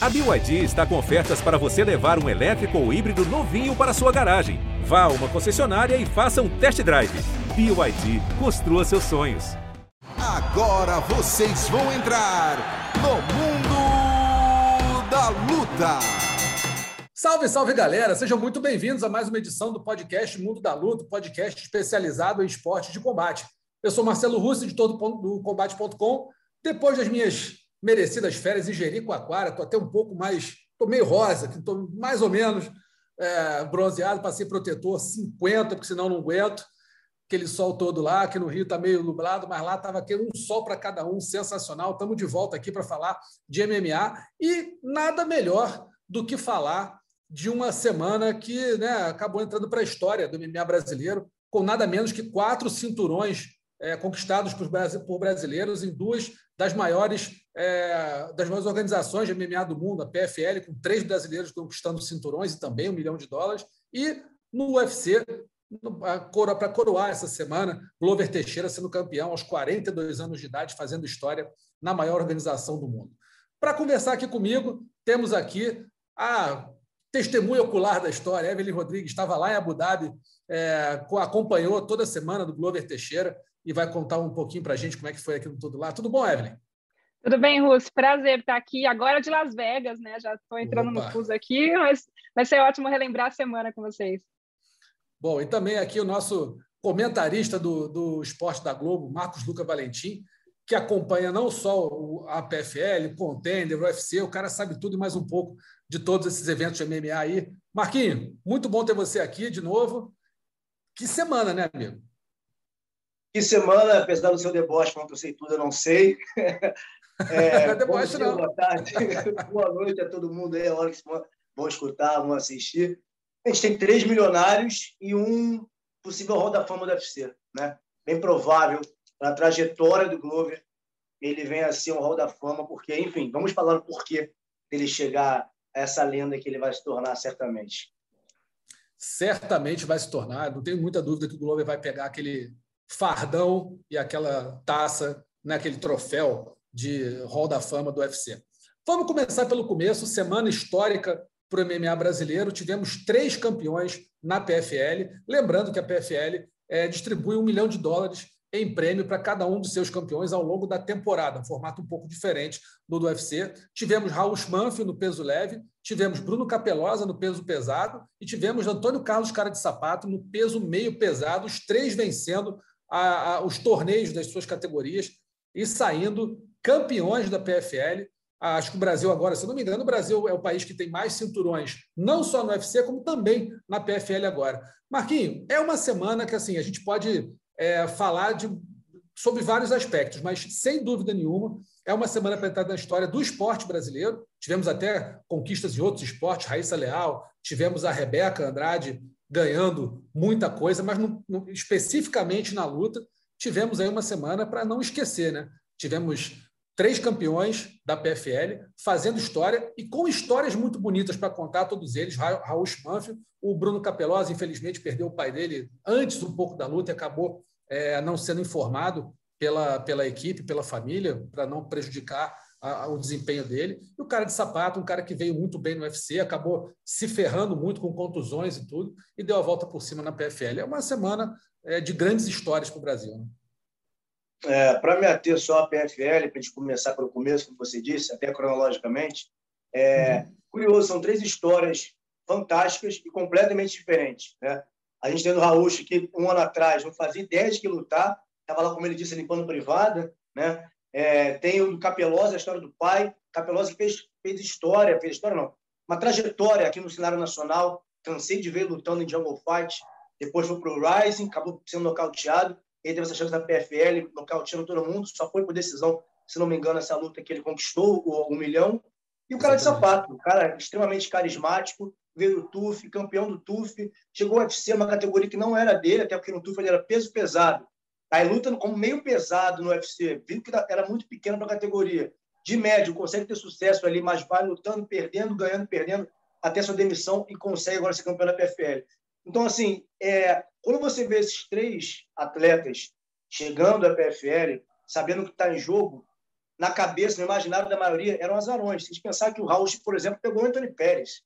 A BYD está com ofertas para você levar um elétrico ou híbrido novinho para sua garagem. Vá a uma concessionária e faça um test drive. BYD, construa seus sonhos. Agora vocês vão entrar no Mundo da Luta. Salve, salve galera! Sejam muito bem-vindos a mais uma edição do podcast Mundo da Luta, podcast especializado em esporte de combate. Eu sou Marcelo Russo, editor do combate.com. Depois das minhas merecidas férias em Jericoacoara, estou até um pouco mais, estou meio rosa, estou mais ou menos é, bronzeado, passei protetor 50, porque senão não aguento. Aquele sol todo lá, aqui no Rio está meio nublado, mas lá estava aquele um sol para cada um, sensacional. Estamos de volta aqui para falar de MMA e nada melhor do que falar de uma semana que né, acabou entrando para a história do MMA brasileiro, com nada menos que quatro cinturões é, conquistados por, por brasileiros em duas das maiores, é, das maiores organizações de MMA do mundo, a PFL, com três brasileiros conquistando cinturões e também um milhão de dólares, e no UFC, para coroar essa semana, Glover Teixeira sendo campeão aos 42 anos de idade, fazendo história na maior organização do mundo. Para conversar aqui comigo, temos aqui a testemunha ocular da história, Evelyn Rodrigues, estava lá em Abu Dhabi, é, acompanhou toda a semana do Glover Teixeira, e vai contar um pouquinho para a gente como é que foi aquilo tudo lá. Tudo bom, Evelyn? Tudo bem, Russo? Prazer estar aqui agora de Las Vegas, né? Já estou entrando Opa. no fuso aqui, mas vai ser ótimo relembrar a semana com vocês. Bom, e também aqui o nosso comentarista do, do esporte da Globo, Marcos Luca Valentim, que acompanha não só a PFL, o Contender, o UFC, o cara sabe tudo e mais um pouco de todos esses eventos de MMA aí. Marquinho, muito bom ter você aqui de novo. Que semana, né, amigo? Que semana, apesar do seu deboche, quanto eu sei tudo, eu não sei. É, não é deboche, dia, não. Boa tarde, boa noite a todo mundo aí, a hora que vão escutar, vão assistir. A gente tem três milionários e um possível Hall da Fama do UFC. Né? Bem provável, na trajetória do Glover, ele venha a ser um Hall da Fama, porque, enfim, vamos falar o porquê dele chegar a essa lenda que ele vai se tornar certamente. Certamente vai se tornar, não tenho muita dúvida que o Glover vai pegar aquele fardão e aquela taça, né, aquele troféu de Hall da Fama do UFC. Vamos começar pelo começo, semana histórica para o MMA brasileiro. Tivemos três campeões na PFL. Lembrando que a PFL é, distribui um milhão de dólares em prêmio para cada um dos seus campeões ao longo da temporada, um formato um pouco diferente do do UFC. Tivemos Raul Schmanf no peso leve, tivemos Bruno Capelosa no peso pesado e tivemos Antônio Carlos Cara de Sapato no peso meio pesado, os três vencendo a, a, os torneios das suas categorias e saindo campeões da PFL. Acho que o Brasil agora, se não me engano, o Brasil é o país que tem mais cinturões, não só no UFC, como também na PFL agora. Marquinho, é uma semana que assim a gente pode é, falar de, sobre vários aspectos, mas sem dúvida nenhuma é uma semana para entrar na história do esporte brasileiro. Tivemos até conquistas em outros esportes, Raíssa Leal, tivemos a Rebeca Andrade ganhando muita coisa, mas no, no, especificamente na luta, tivemos aí uma semana para não esquecer, né? Tivemos três campeões da PFL fazendo história e com histórias muito bonitas para contar, todos eles. Raul Schmanf, o Bruno Capelosa, infelizmente, perdeu o pai dele antes um pouco da luta e acabou é, não sendo informado pela, pela equipe, pela família, para não prejudicar a, a, o desempenho dele. E o cara de sapato, um cara que veio muito bem no UFC, acabou se ferrando muito com contusões e tudo, e deu a volta por cima na PFL. É uma semana é, de grandes histórias para o Brasil. Né? É, para me ater só a PFL, para a gente começar pelo começo, como você disse, até cronologicamente, é uhum. curioso, são três histórias fantásticas e completamente diferentes. Né? A gente tem o Raul, que um ano atrás não fazia ideia de que lutar, estava lá, como ele disse, limpando privada, né? É, tem o do Capelosa, a história do pai. Capelosa fez, fez história, fez história não, uma trajetória aqui no cenário nacional. Cansei de ver lutando em Jungle Fight. Depois foi para o Rising, acabou sendo nocauteado. Ele teve essa chance da PFL, nocauteando todo mundo. Só foi por decisão, se não me engano, essa luta que ele conquistou o um milhão. E o cara de sapato, o cara extremamente carismático, veio do TUF, campeão do TUF, chegou a UFC, uma categoria que não era dele, até porque no TUF ele era peso pesado. Aí luta como meio pesado no UFC, viu que era muito pequeno para a categoria. De médio, consegue ter sucesso ali, mas vai lutando, perdendo, ganhando, perdendo, até sua demissão e consegue agora ser campeão da PFL. Então, assim, é, quando você vê esses três atletas chegando à PFL, sabendo que está em jogo, na cabeça, no imaginário da maioria, eram azarões. Se a gente pensar que o Raul, por exemplo, pegou o Anthony Pérez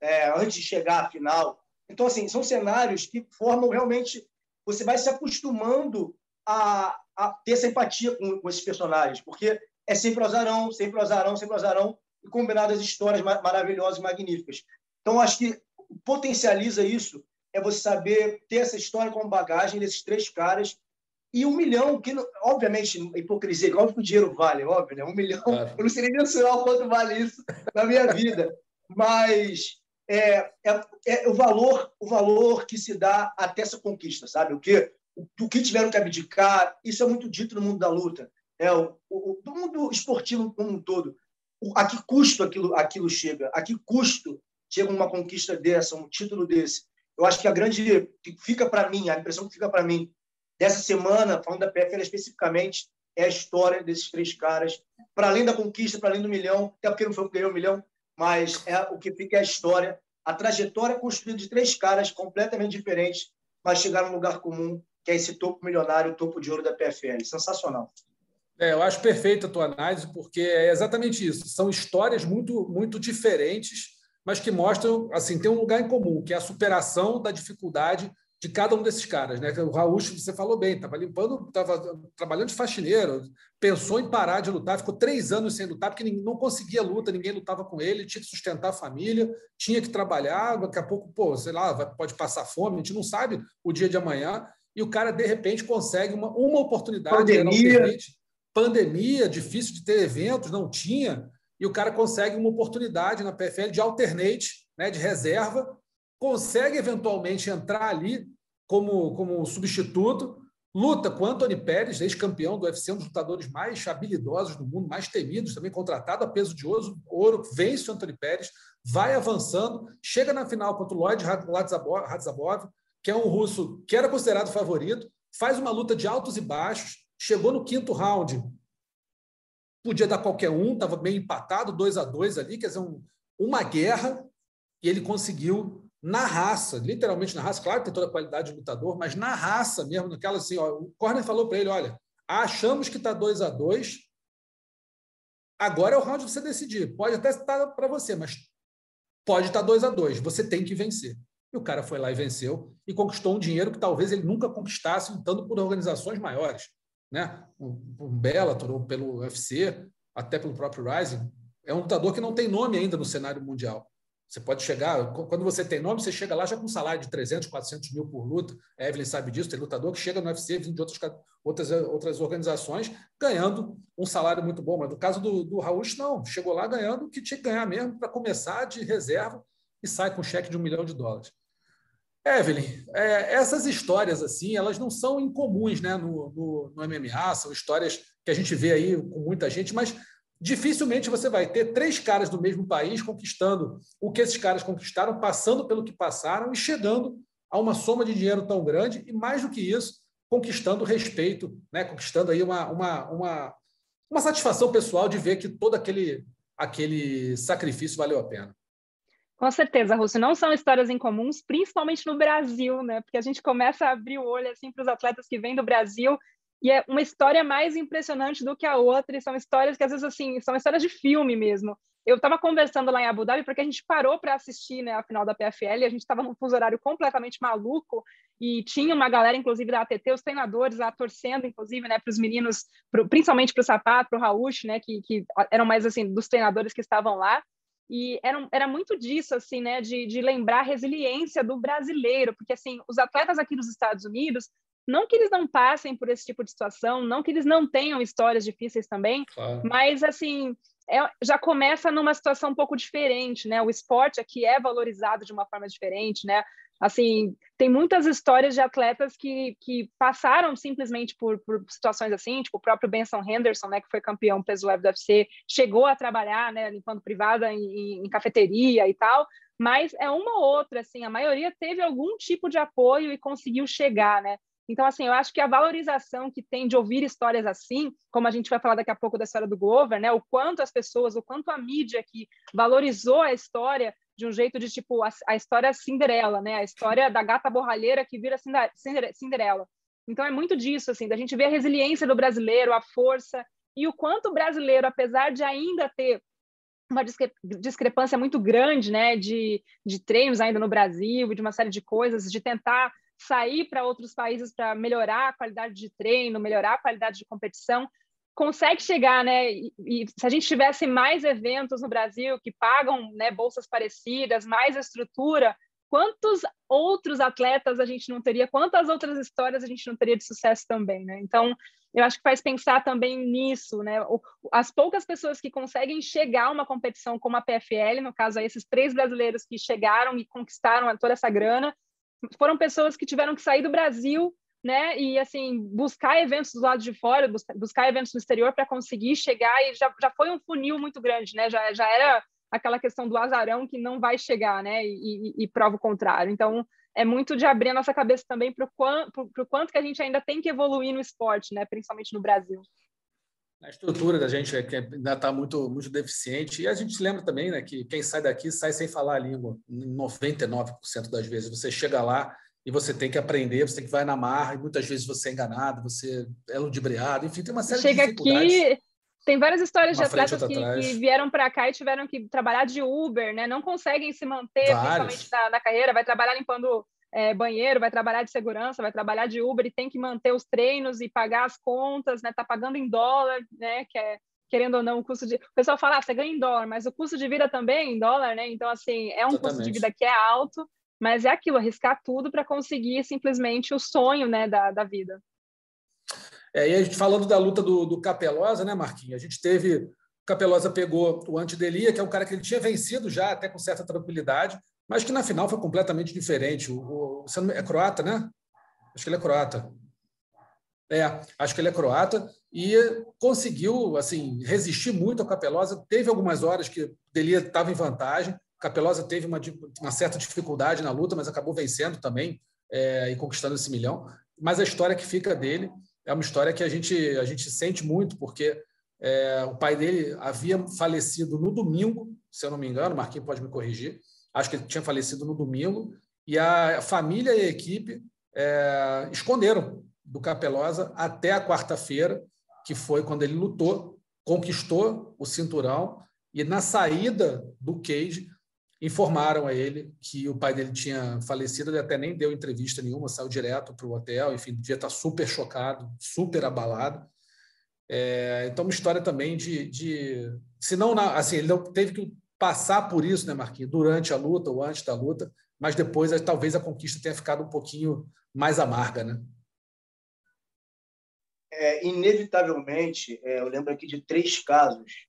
é, antes de chegar à final. Então, assim, são cenários que formam realmente. Você vai se acostumando a, a ter essa empatia com, com, esses personagens, porque é sempre o azarão, sempre o azarão, sempre o azarão, e combinadas histórias maravilhosas e magníficas. Então, acho que potencializa isso é você saber ter essa história como bagagem desses três caras e um milhão, que obviamente, hipocrisia, óbvio que o dinheiro vale, óbvio, né? Um milhão, claro. eu não sei nem mensurar o quanto vale isso na minha vida, mas é, é, é, o valor o valor que se dá até essa conquista, sabe? O que, o, que tiveram que abdicar, isso é muito dito no mundo da luta, é o, o, do mundo esportivo como um todo. O, a que custo aquilo, aquilo chega? A que custo chega uma conquista dessa, um título desse? Eu acho que a grande que fica para mim, a impressão que fica para mim dessa semana, falando da PFL especificamente, é a história desses três caras, para além da conquista, para além do milhão, até porque não foi o que ganhou o milhão, mas é o que fica é a história, a trajetória construída de três caras completamente diferentes, mas chegaram num lugar comum, que é esse topo milionário, topo de ouro da PFL. Sensacional. É, eu acho perfeita a tua análise, porque é exatamente isso. São histórias muito, muito diferentes, mas que mostram, assim, tem um lugar em comum, que é a superação da dificuldade de cada um desses caras, né? O Raul, você falou bem, estava limpando, estava trabalhando de faxineiro, pensou em parar de lutar, ficou três anos sem lutar, porque não conseguia luta, ninguém lutava com ele, tinha que sustentar a família, tinha que trabalhar, daqui a pouco, pô, sei lá, pode passar fome, a gente não sabe o dia de amanhã, e o cara, de repente, consegue uma, uma oportunidade. Pandemia. pandemia, difícil de ter eventos, não tinha, e o cara consegue uma oportunidade na PFL de alternate, né, de reserva, consegue eventualmente entrar ali como, como substituto, luta com Anthony Pérez, ex-campeão do UFC, um dos lutadores mais habilidosos do mundo, mais temidos, também contratado a peso de ouro, ouro vence o Anthony Pérez, vai avançando, chega na final contra o Lloyd Radzabov, que é um russo que era considerado favorito, faz uma luta de altos e baixos, chegou no quinto round, podia dar qualquer um, estava meio empatado, 2 a 2 ali, quer dizer, um, uma guerra, e ele conseguiu na raça, literalmente na raça, claro que tem toda a qualidade de lutador, mas na raça mesmo, naquela assim, ó, o Corner falou para ele, olha, achamos que está 2 a 2 agora é o round de você decidir, pode até estar para você, mas pode estar 2 a 2 você tem que vencer. E o cara foi lá e venceu e conquistou um dinheiro que talvez ele nunca conquistasse lutando por organizações maiores, né? Um, um Bellator ou pelo UFC, até pelo próprio Rising. É um lutador que não tem nome ainda no cenário mundial. Você pode chegar, quando você tem nome, você chega lá já com um salário de 300, 400 mil por luta. A Evelyn sabe disso, tem lutador que chega no UFC vindo de outras, outras, outras organizações ganhando um salário muito bom. Mas no caso do, do Raul, não. Chegou lá ganhando o que tinha que ganhar mesmo para começar de reserva e sai com um cheque de um milhão de dólares. Evelyn, é, essas histórias assim, elas não são incomuns né, no, no, no MMA, são histórias que a gente vê aí com muita gente, mas dificilmente você vai ter três caras do mesmo país conquistando o que esses caras conquistaram, passando pelo que passaram e chegando a uma soma de dinheiro tão grande e, mais do que isso, conquistando respeito, né? conquistando aí uma, uma, uma, uma satisfação pessoal de ver que todo aquele, aquele sacrifício valeu a pena. Com certeza, Russo. Não são histórias incomuns, principalmente no Brasil, né? Porque a gente começa a abrir o olho assim para os atletas que vêm do Brasil e é uma história mais impressionante do que a outra, e são histórias que às vezes assim, são histórias de filme mesmo. Eu estava conversando lá em Abu Dhabi porque a gente parou para assistir né, a final da PFL, e a gente estava num fuso horário completamente maluco e tinha uma galera, inclusive da ATT, os treinadores lá torcendo, inclusive, né, para os meninos, pro, principalmente para o Sapato, para o Rauch, né, que, que eram mais assim dos treinadores que estavam lá. E era, era muito disso, assim, né, de, de lembrar a resiliência do brasileiro, porque, assim, os atletas aqui dos Estados Unidos não que eles não passem por esse tipo de situação, não que eles não tenham histórias difíceis também, claro. mas assim é, já começa numa situação um pouco diferente, né? O esporte aqui é valorizado de uma forma diferente, né? Assim, tem muitas histórias de atletas que, que passaram simplesmente por, por situações assim, tipo o próprio Benson Henderson, né, que foi campeão peso leve do UFC, chegou a trabalhar, né, limpando privada em, em cafeteria e tal, mas é uma ou outra, assim, a maioria teve algum tipo de apoio e conseguiu chegar, né? Então, assim, eu acho que a valorização que tem de ouvir histórias assim, como a gente vai falar daqui a pouco da história do Glover, né? O quanto as pessoas, o quanto a mídia que valorizou a história de um jeito de tipo a, a história Cinderela, né? A história da gata borralheira que vira Cinderela. Então é muito disso, assim, da gente ver a resiliência do brasileiro, a força e o quanto o brasileiro, apesar de ainda ter uma discrepância muito grande né, de, de treinos ainda no Brasil, de uma série de coisas, de tentar sair para outros países para melhorar a qualidade de treino, melhorar a qualidade de competição, consegue chegar, né? E, e, se a gente tivesse mais eventos no Brasil que pagam né, bolsas parecidas, mais estrutura, quantos outros atletas a gente não teria, quantas outras histórias a gente não teria de sucesso também, né? Então, eu acho que faz pensar também nisso, né? As poucas pessoas que conseguem chegar a uma competição como a PFL, no caso esses três brasileiros que chegaram e conquistaram toda essa grana, foram pessoas que tiveram que sair do Brasil, né? E assim, buscar eventos do lado de fora, buscar eventos no exterior para conseguir chegar e já, já foi um funil muito grande, né? Já, já era aquela questão do azarão que não vai chegar, né? E, e, e prova o contrário. Então, é muito de abrir a nossa cabeça também para o quanto, quanto que a gente ainda tem que evoluir no esporte, né? Principalmente no Brasil. A estrutura da gente é que ainda está muito, muito deficiente. E a gente lembra também né, que quem sai daqui sai sem falar a língua. 99% das vezes. Você chega lá e você tem que aprender, você tem que vai na marra, e muitas vezes você é enganado, você é ludibriado, enfim, tem uma série Chega de dificuldades. Aqui, tem várias histórias de atletas que, que, vieram para cá e tiveram que trabalhar de Uber, né? Não conseguem se manter, Vários. principalmente na, na, carreira. Vai trabalhar limpando é, banheiro, vai trabalhar de segurança, vai trabalhar de Uber e tem que manter os treinos e pagar as contas, né? Tá pagando em dólar, né? Que é querendo ou não o custo de. O pessoal fala, ah, você ganha em dólar, mas o custo de vida também é em dólar, né? Então assim é um Exatamente. custo de vida que é alto, mas é aquilo, arriscar tudo para conseguir simplesmente o sonho, né? Da, da vida. É, e a gente falando da luta do, do Capelosa, né, Marquinhos? A gente teve. O Capelosa pegou o Antidelia, que é um cara que ele tinha vencido já, até com certa tranquilidade, mas que na final foi completamente diferente. O, o, é croata, né? Acho que ele é croata. É, acho que ele é croata e conseguiu assim resistir muito ao Capelosa. Teve algumas horas que Delia estava em vantagem. Capelosa teve uma, uma, certa dificuldade na luta, mas acabou vencendo também é, e conquistando esse milhão. Mas a história que fica dele é uma história que a gente, a gente sente muito, porque é, o pai dele havia falecido no domingo, se eu não me engano, Marquinhos pode me corrigir, acho que ele tinha falecido no domingo, e a família e a equipe é, esconderam do Capelosa até a quarta-feira, que foi quando ele lutou, conquistou o cinturão, e na saída do cage, informaram a ele que o pai dele tinha falecido, ele até nem deu entrevista nenhuma, saiu direto para o hotel, enfim, devia estar super chocado, super abalado. É, então, uma história também de, de se não, assim, ele não teve que passar por isso, né, Marquinhos, durante a luta ou antes da luta, mas depois talvez a conquista tenha ficado um pouquinho mais amarga, né? É, inevitavelmente, é, eu lembro aqui de três casos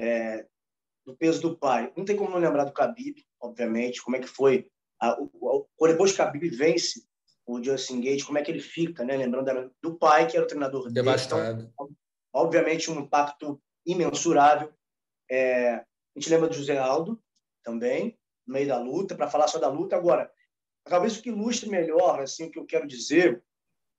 é, do peso do pai. Não tem como não lembrar do Khabib, obviamente, como é que foi. A, o, o, depois que o Khabib vence o Justin Gate, como é que ele fica, né? Lembrando do pai, que era o treinador dele. Devastado. Então, obviamente, um impacto imensurável. É, a gente lembra do José Aldo também, no meio da luta, para falar só da luta. Agora, talvez o que ilustre melhor, assim, o que eu quero dizer,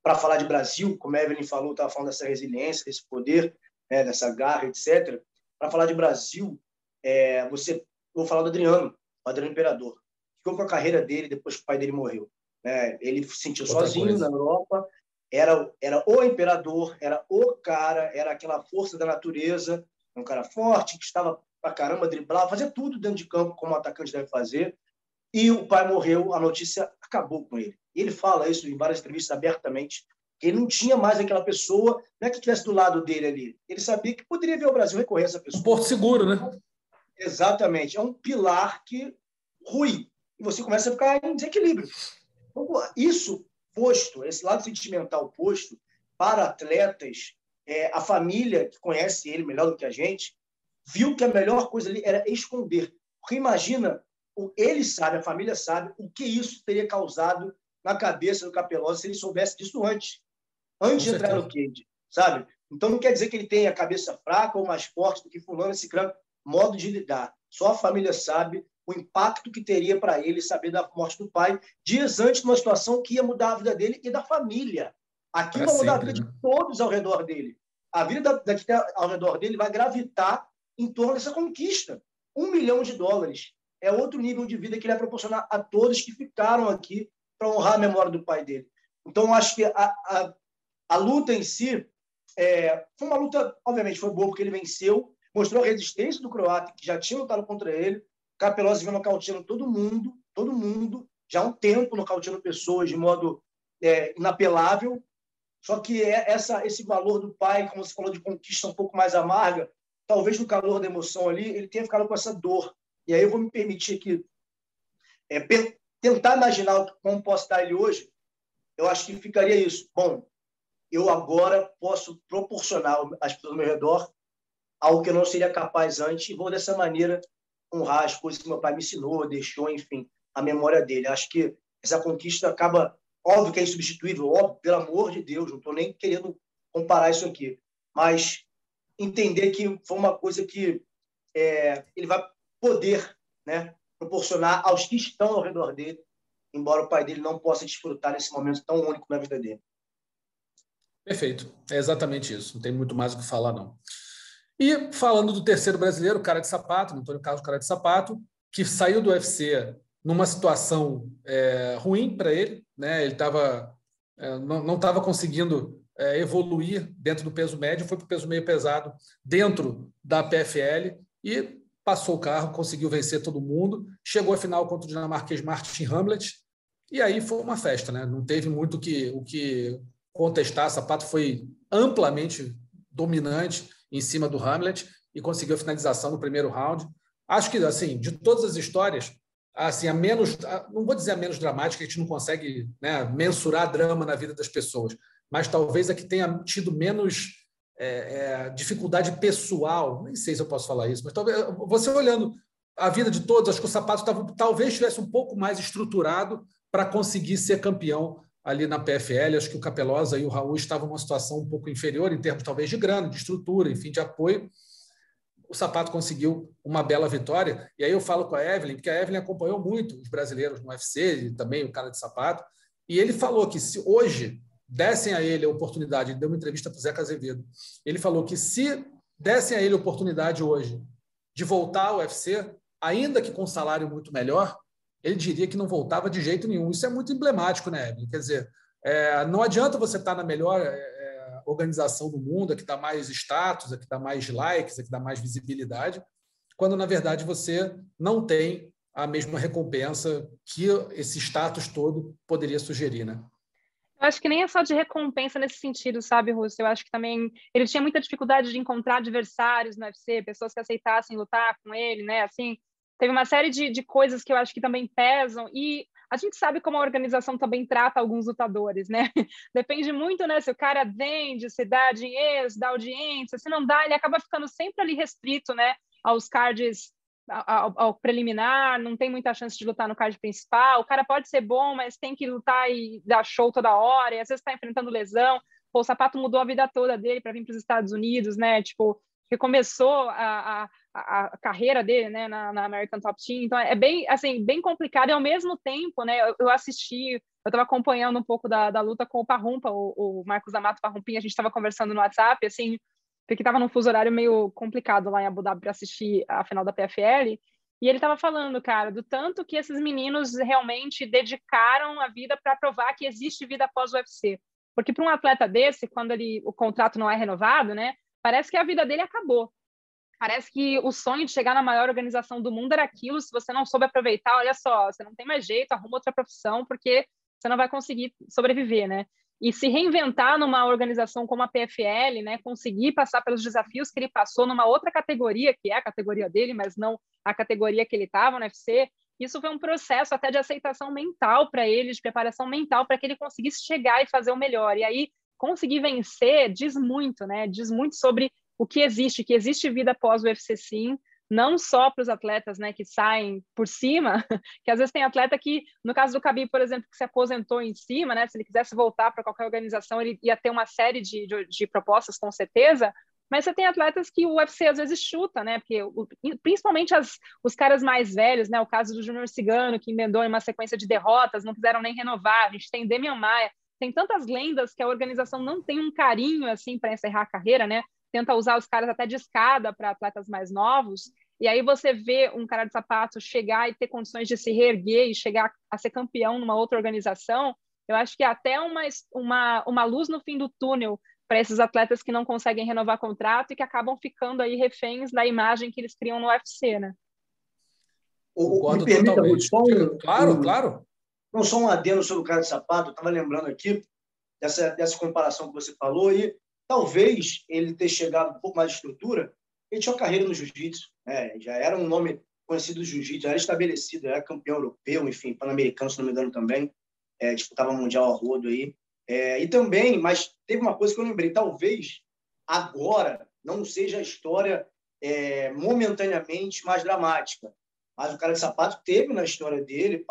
para falar de Brasil, como a Evelyn falou, estava falando dessa resiliência, desse poder, né, dessa garra, etc. Para falar de Brasil, é, você, vou falar do Adriano, o Adriano Imperador. Ficou com a carreira dele depois que o pai dele morreu. Né? Ele se sentiu Outra sozinho coisa. na Europa, era, era o imperador, era o cara, era aquela força da natureza, um cara forte, que estava pra caramba, driblar, fazia tudo dentro de campo, como o atacante deve fazer. E o pai morreu, a notícia acabou com ele. E ele fala isso em várias entrevistas abertamente, que ele não tinha mais aquela pessoa, não é que estivesse do lado dele ali. Ele sabia que poderia ver o Brasil recorrer a essa pessoa. Um porto seguro, né? Exatamente. É um pilar que rui. E você começa a ficar em desequilíbrio. Então, isso posto, esse lado sentimental posto, para atletas, é, a família que conhece ele melhor do que a gente, viu que a melhor coisa ali era esconder. Porque imagina, ele sabe, a família sabe, o que isso teria causado na cabeça do Capelosa se ele soubesse disso antes. Antes Com de entrar no cage, sabe? Então não quer dizer que ele tenha a cabeça fraca ou mais forte do que fulano, esse crânio modo de lidar. Só a família sabe o impacto que teria para ele saber da morte do pai dias antes de uma situação que ia mudar a vida dele e da família. Aquilo vai mudar sempre, a vida né? de todos ao redor dele. A vida da, está ao redor dele vai gravitar em torno dessa conquista. Um milhão de dólares é outro nível de vida que ele vai proporcionar a todos que ficaram aqui para honrar a memória do pai dele. Então, acho que a, a, a luta em si É, foi uma luta, obviamente, foi boa porque ele venceu, mostrou a resistência do croata, que já tinha lutado contra ele. Capelozzi vem nocauteando todo mundo, todo mundo, já há um tempo nocauteando pessoas de modo é, inapelável. Só que é essa, esse valor do pai, como você falou, de conquista um pouco mais amarga, talvez no calor da emoção ali, ele tenha ficado com essa dor. E aí eu vou me permitir aqui é, tentar imaginar como posso estar ele hoje. Eu acho que ficaria isso. Bom, eu agora posso proporcionar às pessoas ao meu redor algo que eu não seria capaz antes e vou dessa maneira honrar as coisas que meu pai me ensinou, deixou, enfim, a memória dele. Acho que essa conquista acaba, óbvio que é insubstituível, óbvio, pelo amor de Deus, não estou nem querendo comparar isso aqui, mas entender que foi uma coisa que é, ele vai poder né, proporcionar aos que estão ao redor dele, embora o pai dele não possa desfrutar nesse momento tão único na vida dele. Perfeito, é exatamente isso, não tem muito mais o que falar, não. E falando do terceiro brasileiro, cara de sapato, Antônio Carlos Cara de Sapato, que saiu do UFC numa situação é, ruim para ele, né? ele tava, é, não estava conseguindo é, evoluir dentro do peso médio, foi para o peso meio pesado dentro da PFL e passou o carro, conseguiu vencer todo mundo, chegou à final contra o dinamarquês Martin Hamlet, e aí foi uma festa, né? Não teve muito que, o que contestar, Sapato foi amplamente dominante em cima do Hamlet e conseguiu a finalização no primeiro round. Acho que, assim, de todas as histórias, assim, a menos, não vou dizer a menos dramática, a gente não consegue né, mensurar drama na vida das pessoas, mas talvez a que tenha tido menos é, é, dificuldade pessoal, nem sei se eu posso falar isso, mas talvez você olhando a vida de todos, acho que o sapato tava, talvez estivesse um pouco mais estruturado para conseguir ser campeão ali na PFL. Acho que o Capelosa e o Raul estavam numa situação um pouco inferior em termos talvez de grana, de estrutura, enfim, de apoio. O Sapato conseguiu uma bela vitória. E aí eu falo com a Evelyn, porque a Evelyn acompanhou muito os brasileiros no UFC, e também o cara de sapato, e ele falou que se hoje dessem a ele a oportunidade, ele deu uma entrevista para o Zeca Azevedo, ele falou que se dessem a ele a oportunidade hoje de voltar ao UFC, ainda que com um salário muito melhor, ele diria que não voltava de jeito nenhum. Isso é muito emblemático, né, Evelyn? Quer dizer, é, não adianta você estar na melhor é, é organização do mundo, a que dá mais status, a que dá mais likes, a que dá mais visibilidade, quando, na verdade, você não tem a mesma recompensa que esse status todo poderia sugerir, né? Eu acho que nem é só de recompensa nesse sentido, sabe, Russo? Eu acho que também ele tinha muita dificuldade de encontrar adversários no UFC, pessoas que aceitassem lutar com ele, né? Assim, teve uma série de, de coisas que eu acho que também pesam e a gente sabe como a organização também trata alguns lutadores, né? Depende muito, né? Se o cara vende, se dá dinheiro, se dá audiência, se não dá, ele acaba ficando sempre ali restrito, né? Aos cards, ao, ao preliminar, não tem muita chance de lutar no card principal. O cara pode ser bom, mas tem que lutar e dar show toda hora, e às vezes está enfrentando lesão. Pô, o sapato mudou a vida toda dele para vir para os Estados Unidos, né? Tipo, que começou a, a a, carreira dele, né, na, na, American Top Team. Então é bem, assim, bem complicado. E ao mesmo tempo, né, eu, eu assisti, eu estava acompanhando um pouco da, da luta com o Parrumpa, o, o Marcos Amato Parrumpinha. A gente estava conversando no WhatsApp, assim, porque estava num fuso horário meio complicado lá em Abu Dhabi para assistir a final da PFL. E ele estava falando, cara, do tanto que esses meninos realmente dedicaram a vida para provar que existe vida após o UFC. Porque para um atleta desse, quando ele, o contrato não é renovado, né, parece que a vida dele acabou. Parece que o sonho de chegar na maior organização do mundo era aquilo. Se você não soube aproveitar, olha só, você não tem mais jeito, arruma outra profissão, porque você não vai conseguir sobreviver, né? E se reinventar numa organização como a PFL, né, conseguir passar pelos desafios que ele passou numa outra categoria, que é a categoria dele, mas não a categoria que ele estava no UFC, isso foi um processo até de aceitação mental para ele, de preparação mental para que ele conseguisse chegar e fazer o melhor. E aí conseguir vencer diz muito, né? Diz muito sobre o que existe, que existe vida após o UFC sim, não só para os atletas né, que saem por cima, que às vezes tem atleta que, no caso do Khabib, por exemplo, que se aposentou em cima, né, se ele quisesse voltar para qualquer organização, ele ia ter uma série de, de, de, propostas, com certeza, mas você tem atletas que o UFC às vezes chuta, né, porque o, principalmente as, os caras mais velhos, né, o caso do Júnior Cigano, que emendou em uma sequência de derrotas, não quiseram nem renovar, a gente tem Demian Maia, tem tantas lendas que a organização não tem um carinho assim para encerrar a carreira, né? tenta usar os caras até de escada para atletas mais novos. E aí você vê um cara de sapato chegar e ter condições de se reerguer e chegar a ser campeão numa outra organização. Eu acho que é até uma, uma, uma luz no fim do túnel para esses atletas que não conseguem renovar contrato e que acabam ficando aí reféns da imagem que eles criam no UFC, né? O, me permita, um, claro, um, claro. Não só um adendo sobre o cara de sapato, eu estava lembrando aqui dessa, dessa comparação que você falou e talvez ele ter chegado um pouco mais de estrutura, ele tinha uma carreira no jiu-jitsu, né? já era um nome conhecido do jiu-jitsu, já era estabelecido, era campeão europeu, enfim, pan-americano, se não me engano também, é, disputava mundial a rodo aí. É, e também, mas teve uma coisa que eu lembrei, talvez agora não seja a história é, momentaneamente mais dramática, mas o cara de sapato teve na história dele,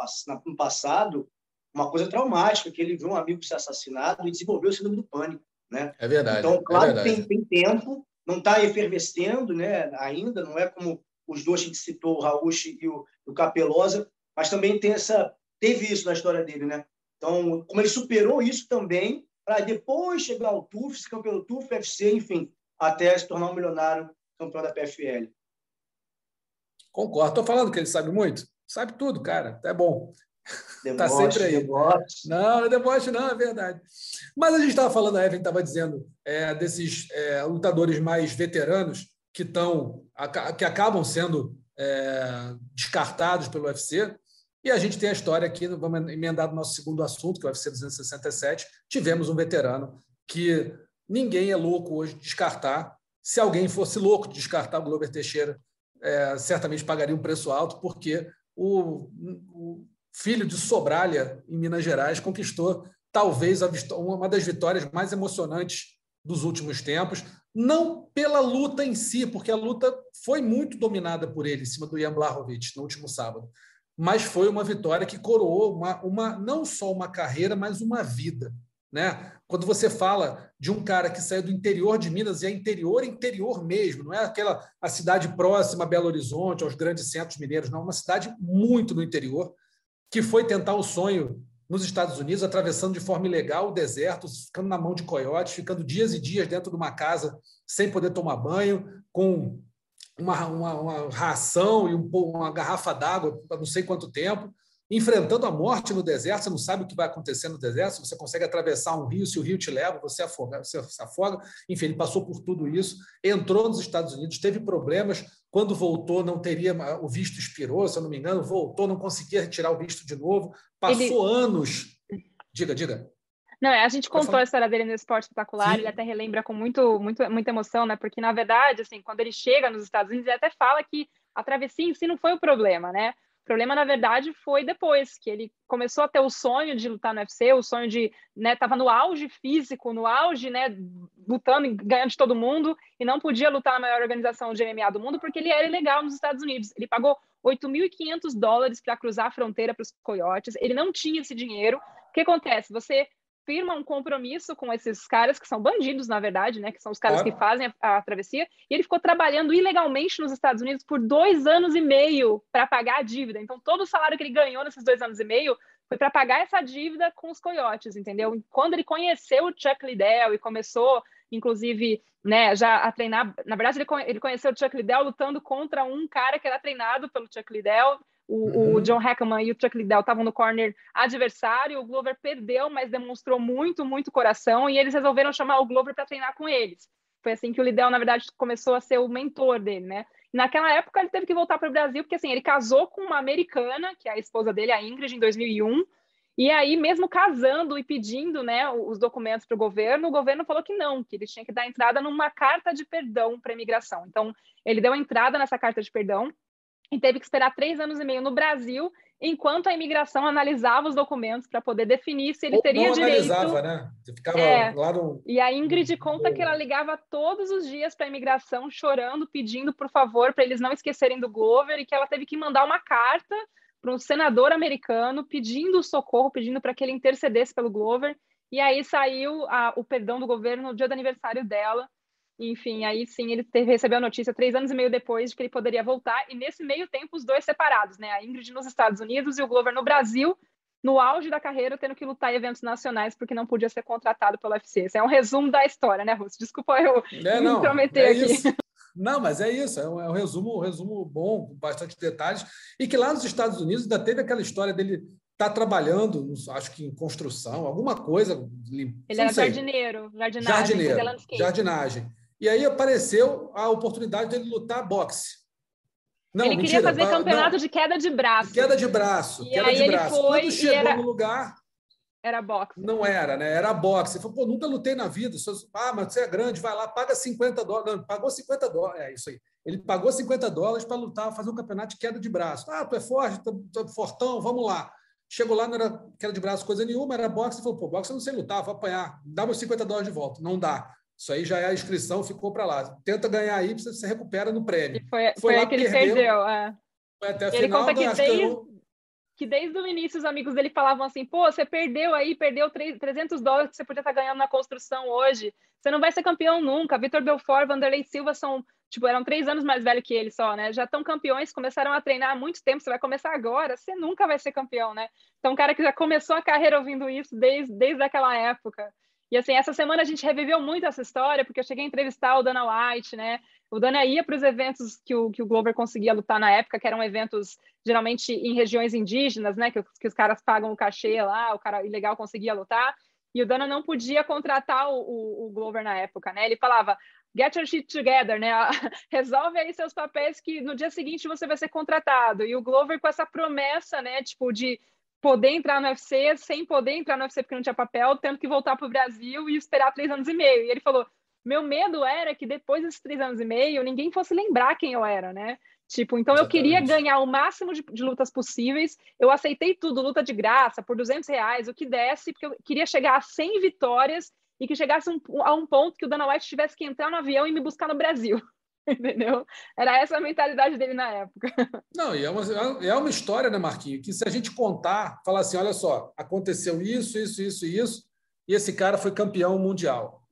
no passado, uma coisa traumática, que ele viu um amigo ser assassinado e desenvolveu o síndrome do pânico. Né? É verdade. Então, é claro, é verdade. Tem, tem tempo, não está efervescendo né, ainda, não é como os dois que citou, o Raul e o, o Capelosa, mas também tem essa, teve isso na história dele. Né? Então, como ele superou isso também, para depois chegar ao TUF, ser campeão do TUF, UFC, enfim, até se tornar um milionário campeão da PFL. Concordo. Estou falando que ele sabe muito? Sabe tudo, cara. É bom. Está sempre aí. Deboche. Não, não é deboche, não, é verdade. Mas a gente estava falando, a Evelyn estava dizendo, é, desses é, lutadores mais veteranos que, tão, que acabam sendo é, descartados pelo UFC. E a gente tem a história aqui, vamos emendar no nosso segundo assunto, que é o UFC 267. Tivemos um veterano que ninguém é louco hoje de descartar. Se alguém fosse louco de descartar o Glover Teixeira, é, certamente pagaria um preço alto, porque o, o, filho de Sobralha, em Minas Gerais, conquistou talvez uma das vitórias mais emocionantes dos últimos tempos, não pela luta em si, porque a luta foi muito dominada por ele em cima do Ian Blachowicz no último sábado, mas foi uma vitória que coroou uma, uma não só uma carreira, mas uma vida. Né? Quando você fala de um cara que saiu do interior de Minas, e é interior, interior mesmo, não é aquela a cidade próxima a Belo Horizonte, aos grandes centros mineiros, não, é uma cidade muito no interior, que foi tentar o sonho nos Estados Unidos, atravessando de forma ilegal o deserto, ficando na mão de coiotes, ficando dias e dias dentro de uma casa sem poder tomar banho, com uma, uma, uma ração e um, uma garrafa d'água não sei quanto tempo, enfrentando a morte no deserto, você não sabe o que vai acontecer no deserto, você consegue atravessar um rio, se o rio te leva, você afoga, você se afoga. Enfim, ele passou por tudo isso, entrou nos Estados Unidos, teve problemas, quando voltou não teria o visto expirou, se eu não me engano, voltou, não conseguia retirar o visto de novo, passou ele... anos. Diga, diga. Não, é, a gente contou a história dele no Esporte Espetacular, Sim. ele até relembra com muito, muito, muita emoção, né? Porque, na verdade, assim, quando ele chega nos Estados Unidos, ele até fala que a travessia em si não foi o problema, né? O problema, na verdade, foi depois que ele começou a ter o sonho de lutar no UFC, o sonho de, né, tava no auge físico, no auge, né, lutando e ganhando de todo mundo, e não podia lutar na maior organização de MMA do mundo porque ele era ilegal nos Estados Unidos. Ele pagou 8.500 dólares para cruzar a fronteira para os coiotes, ele não tinha esse dinheiro. O que acontece? Você firma um compromisso com esses caras que são bandidos, na verdade, né? Que são os caras ah. que fazem a, a, travessia. E ele ficou trabalhando ilegalmente nos Estados Unidos por dois anos e meio para pagar a dívida. Então, todo o salário que ele ganhou nesses dois anos e meio foi para pagar essa dívida com os coiotes, entendeu? Quando ele conheceu o Chuck Liddell e começou, inclusive, né, já a treinar. Na verdade, ele, ele conheceu o Chuck Liddell lutando contra um cara que era treinado pelo Chuck Liddell o, uhum. o John Hackman e o Chuck Liddell estavam no corner adversário, o Glover perdeu, mas demonstrou muito, muito coração, e eles resolveram chamar o Glover para treinar com eles. Foi assim que o Liddell, na verdade, começou a ser o mentor dele, né? Naquela época, ele teve que voltar para o Brasil, porque assim, ele casou com uma americana, que é a esposa dele, a Ingrid, em 2001, e aí, mesmo casando e pedindo né, os documentos para o governo, o governo falou que não, que ele tinha que dar entrada numa carta de perdão para a imigração. Então, ele deu entrada nessa carta de perdão, e teve que esperar três anos e meio no Brasil, enquanto a imigração analisava os documentos para poder definir se ele Ou teria não direito. Analisava, né? Você ficava é. lá no... E a Ingrid conta que ela ligava todos os dias para a imigração, chorando, pedindo por favor para eles não esquecerem do Glover e que ela teve que mandar uma carta para um senador americano pedindo socorro, pedindo para que ele intercedesse pelo Glover. E aí saiu a, o perdão do governo no dia do aniversário dela. Enfim, aí sim ele teve, recebeu a notícia três anos e meio depois de que ele poderia voltar, e nesse meio tempo os dois separados, né? A Ingrid nos Estados Unidos e o Glover no Brasil, no auge da carreira, tendo que lutar em eventos nacionais porque não podia ser contratado pelo UFC. Esse é um resumo da história, né, Russo? Desculpa eu é, me intrometer é aqui. Isso. Não, mas é isso, é um, é um, resumo, um resumo bom, com bastante detalhes, e que lá nos Estados Unidos ainda teve aquela história dele está trabalhando, acho que em construção, alguma coisa. Ele era sei. jardineiro, jardinagem. Jardineiro, jardinagem. E aí apareceu a oportunidade dele lutar boxe. Não, ele mentira, queria fazer campeonato não. de queda de braço. Queda de braço, e queda aí de ele braço. Foi, Quando chegou era... no lugar. Era boxe. Não era, né? Era boxe. Ele falou, pô, nunca lutei na vida. Ah, mas você é grande, vai lá, paga 50 dólares. Não, pagou 50 dólares. É isso aí. Ele pagou 50 dólares para lutar, fazer um campeonato de queda de braço. Ah, tu é forte, tu, tu é fortão, vamos lá. Chegou lá, não era queda de braço coisa nenhuma, era boxe. Ele falou, pô, boxe eu não sei lutar, vou apanhar. Dá meus 50 dólares de volta. Não dá. Isso aí já é a inscrição, ficou para lá. Tenta ganhar aí, você recupera no prêmio. E foi, foi, foi aí que ele perdeu. perdeu é. Foi até a ele final, conta que desde, ganhou... que desde o início os amigos dele falavam assim, pô, você perdeu aí, perdeu 300 dólares que você podia estar ganhando na construção hoje. Você não vai ser campeão nunca. Vitor Belfort, Vanderlei Silva são, tipo, eram três anos mais velho que ele só, né? Já estão campeões, começaram a treinar há muito tempo, você vai começar agora, você nunca vai ser campeão, né? Então, um cara que já começou a carreira ouvindo isso desde, desde aquela época. E assim, essa semana a gente reviveu muito essa história, porque eu cheguei a entrevistar o Dana White, né? O Dana ia para os eventos que o, que o Glover conseguia lutar na época, que eram eventos geralmente em regiões indígenas, né? Que, que os caras pagam o cachê lá, o cara ilegal conseguia lutar. E o Dana não podia contratar o, o, o Glover na época, né? Ele falava, get your shit together, né? Resolve aí seus papéis que no dia seguinte você vai ser contratado. E o Glover com essa promessa, né? Tipo, de poder entrar no UFC sem poder entrar no UFC porque não tinha papel, tendo que voltar para o Brasil e esperar três anos e meio. E ele falou: meu medo era que depois desses três anos e meio ninguém fosse lembrar quem eu era, né? Tipo, então Exatamente. eu queria ganhar o máximo de, de, lutas possíveis. Eu aceitei tudo, luta de graça, por 200 reais, o que desse, porque eu queria chegar a 100 vitórias e que chegasse um, a um ponto que o Dana White tivesse que entrar no avião e me buscar no Brasil. entendeu? Era essa a mentalidade dele na época. Não, e é uma, é uma história, né, Marquinhos, que se a gente contar, falar assim, olha só, aconteceu isso, isso, isso e isso, e esse cara foi campeão mundial.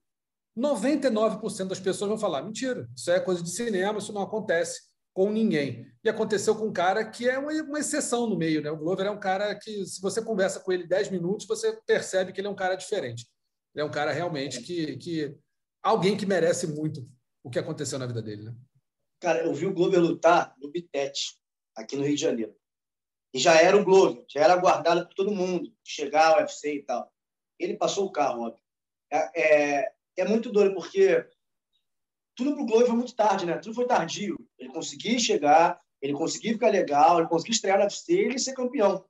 99% das pessoas vão falar, mentira, isso é coisa de cinema, isso não acontece com ninguém. E aconteceu com um cara que é uma, uma exceção no meio, né? O Glover é um cara que, se você conversa com ele 10 minutos, você percebe que ele é um cara diferente. Ele é um cara realmente que, que alguém que merece muito o que aconteceu na vida dele, né? Cara, eu vi o Glover lutar no Bitete, aqui no Rio de Janeiro. E já era o Glover, já era aguardado por todo mundo, chegar ao UFC e tal. Ele passou o carro, óbvio. É, é, é muito doido, porque tudo pro Glover foi muito tarde, né? Tudo foi tardio. Ele conseguiu chegar, ele conseguiu ficar legal, ele conseguiu estrear no UFC e ele ser campeão.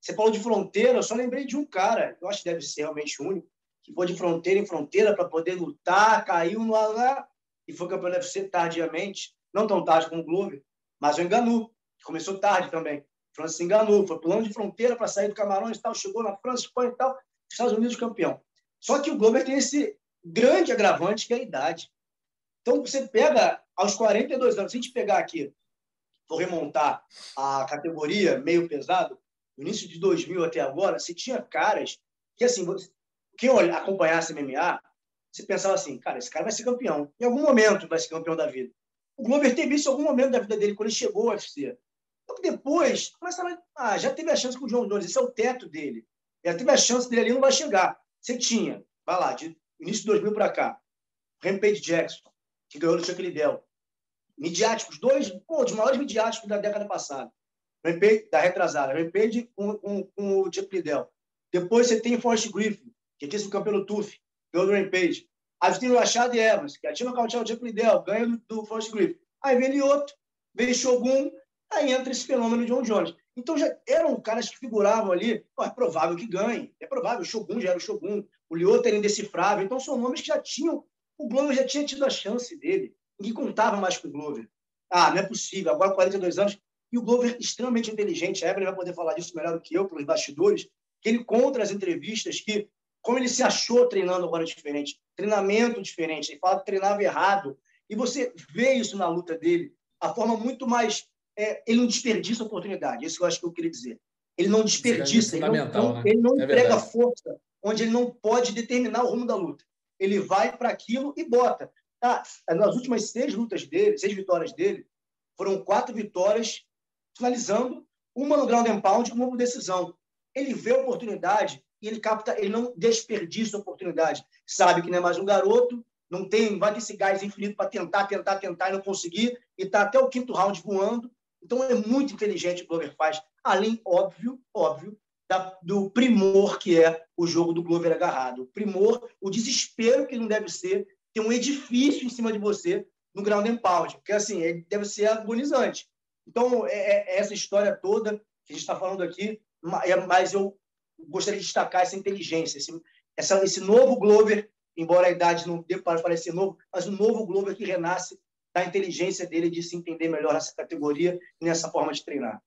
Você falou de fronteira, eu só lembrei de um cara, eu acho que deve ser realmente único, que foi de fronteira em fronteira para poder lutar, caiu no, lá, e foi campeão do UFC tardiamente, não tão tarde como o Glover, mas o Enganu, que começou tarde também. França se enganou, foi pulando de fronteira para sair do Camarões e tal, chegou na França, Espanha e tal, Estados Unidos campeão. Só que o Glover tem esse grande agravante que é a idade. Então, você pega aos 42 anos, se a gente pegar aqui, vou remontar a categoria meio pesado, no início de 2000 até agora, se tinha caras que, assim, quem acompanhasse MMA, você pensava assim, cara, esse cara vai ser campeão. Em algum momento vai ser campeão da vida. O Glover teve isso em algum momento da vida dele, quando ele chegou ao UFC. Que depois, começaram ah, já teve a chance com o John Jones, esse é o teto dele. Já teve a chance dele ali, não vai chegar. Você tinha, vai lá, de início de 2000 para cá, Rampage Jackson, que ganhou no Chuck Liddell. Midiáticos, dois pô, dos maiores midiáticos da década passada. Rampage, da retrasada. Rampage com, com, com o Chuck Liddell. Depois você tem Forrest Griffin, que é o campeão do TUF ganhou do Rampage. Aí tem o Rashad Evans, que ativa o Jeff Liddell, ganha do, do Forrest Griffin. Aí vem Lioto, vem Shogun, aí entra esse fenômeno de John Jones. Então já eram caras que figuravam ali, é provável que ganhe, é provável, o Shogun já era o Shogun, o Lioto era indecifrável, então são nomes que já tinham, o Glover já tinha tido a chance dele, ninguém contava mais com o Glover. Ah, não é possível, agora 42 anos, e o Glover extremamente inteligente, a Evelyn vai poder falar disso melhor do que eu, pelos bastidores, que ele conta as entrevistas que como ele se achou treinando agora diferente, treinamento diferente. Ele fala que treinava errado. E você vê isso na luta dele, a forma muito mais. É, ele não desperdiça a oportunidade, isso eu acho que eu queria dizer. Ele não desperdiça, é ele não, né? ele não é entrega verdade. força onde ele não pode determinar o rumo da luta. Ele vai para aquilo e bota. Ah, nas últimas seis lutas dele, seis vitórias dele, foram quatro vitórias finalizando, uma no ground and pound, uma por decisão. Ele vê a oportunidade e ele capta, ele não desperdiça oportunidade. Sabe que não é mais um garoto, não tem, vai ter gás infinito para tentar, tentar, tentar e não conseguir, e está até o quinto round voando. Então é muito inteligente o Glover faz, além, óbvio, óbvio, da, do primor que é o jogo do Glover agarrado. O primor, o desespero que não deve ser ter um edifício em cima de você no ground and pound, porque assim, ele deve ser agonizante. Então, é, é, é essa história toda que a gente está falando aqui, é, mas eu gostaria de destacar essa inteligência, esse, essa, esse novo Glover, embora a idade não dê para parecer novo, mas o novo Glover que renasce da inteligência dele de se entender melhor nessa categoria e nessa forma de treinar.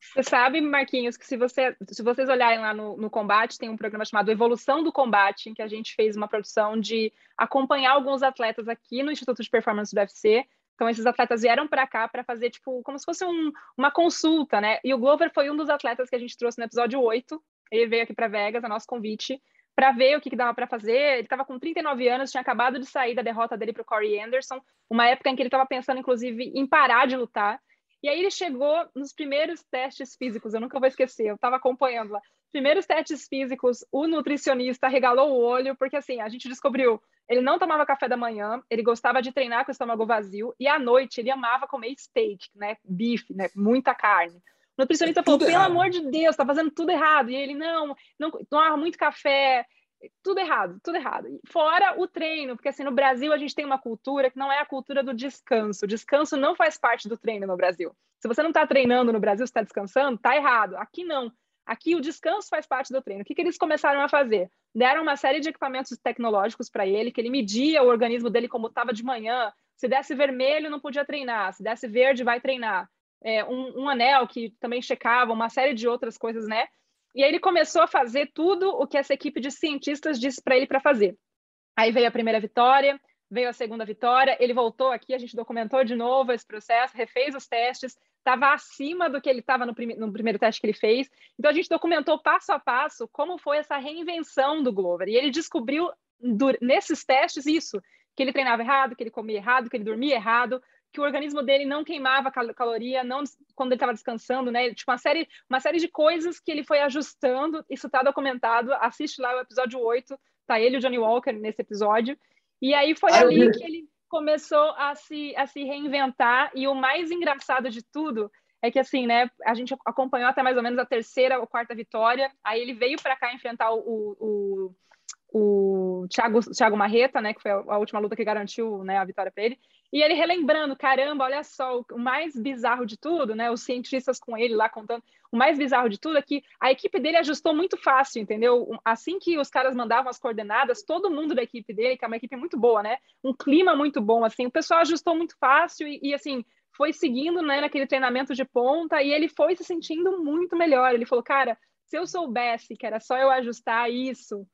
Você sabe, Marquinhos, que se, você, se vocês olharem lá no, no, Combate, tem um programa chamado Evolução do Combate, em que a gente fez uma produção de acompanhar alguns atletas aqui no Instituto de Performance do UFC. Então, esses atletas vieram para cá para fazer, tipo, como se fosse um, uma consulta, né? E o Glover foi um dos atletas que a gente trouxe no episódio 8. Ele veio aqui para Vegas, a nosso convite, para ver o que, que dava para fazer. Ele estava com 39 anos, tinha acabado de sair da derrota dele para o Corey Anderson, uma época em que ele estava pensando, inclusive, em parar de lutar. E aí ele chegou nos primeiros testes físicos, eu nunca vou esquecer, eu estava acompanhando lá. Primeiros testes físicos, o nutricionista regalou o olho, porque assim, a gente descobriu, ele não tomava café da manhã, ele gostava de treinar com o estômago vazio, e à noite ele amava comer steak, né, bife, né, muita carne. O nutricionista falou, pelo amor de Deus, tá fazendo tudo errado. E ele, não, não tomava muito café, tudo errado, tudo errado. Fora o treino, porque assim, no Brasil a gente tem uma cultura que não é a cultura do descanso. O descanso não faz parte do treino no Brasil. Se você não está treinando no Brasil, você está descansando, está errado. Aqui não. Aqui o descanso faz parte do treino. O que, que eles começaram a fazer? Deram uma série de equipamentos tecnológicos para ele, que ele media o organismo dele como estava de manhã. Se desse vermelho, não podia treinar. Se desse verde, vai treinar. É, um, um anel que também checava, uma série de outras coisas, né? E aí ele começou a fazer tudo o que essa equipe de cientistas disse para ele para fazer. Aí veio a primeira vitória, veio a segunda vitória, ele voltou aqui, a gente documentou de novo esse processo, refez os testes, estava acima do que ele estava no, prim no, primeiro teste que ele fez. Então a gente documentou passo a passo como foi essa reinvenção do Glover. E ele descobriu nesses testes isso, que ele treinava errado, que ele comia errado, que ele dormia errado, que o organismo dele não queimava caloria, não quando ele estava descansando, né? Tipo, uma série, uma série de coisas que ele foi ajustando, isso está documentado, assiste lá o episódio 8, tá ele e o Johnny Walker nesse episódio. E aí foi ah, ali que ele começou a se, a se reinventar, e o mais engraçado de tudo é que assim, né, a gente acompanhou até mais ou menos a terceira ou quarta vitória, aí ele veio para cá enfrentar o, o, o Thiago, Thiago Marreta, né, que foi a última luta que garantiu né, a vitória para ele, e ele relembrando, caramba, olha só, o mais bizarro de tudo, né? Os cientistas com ele lá contando, o mais bizarro de tudo é que a equipe dele ajustou muito fácil, entendeu? Assim que os caras mandavam as coordenadas, todo mundo da equipe dele, que é uma equipe muito boa, né? Um clima muito bom, assim, o pessoal ajustou muito fácil e, e assim, foi seguindo, né, naquele treinamento de ponta e ele foi se sentindo muito melhor. Ele falou, cara, se eu soubesse que era só eu ajustar isso,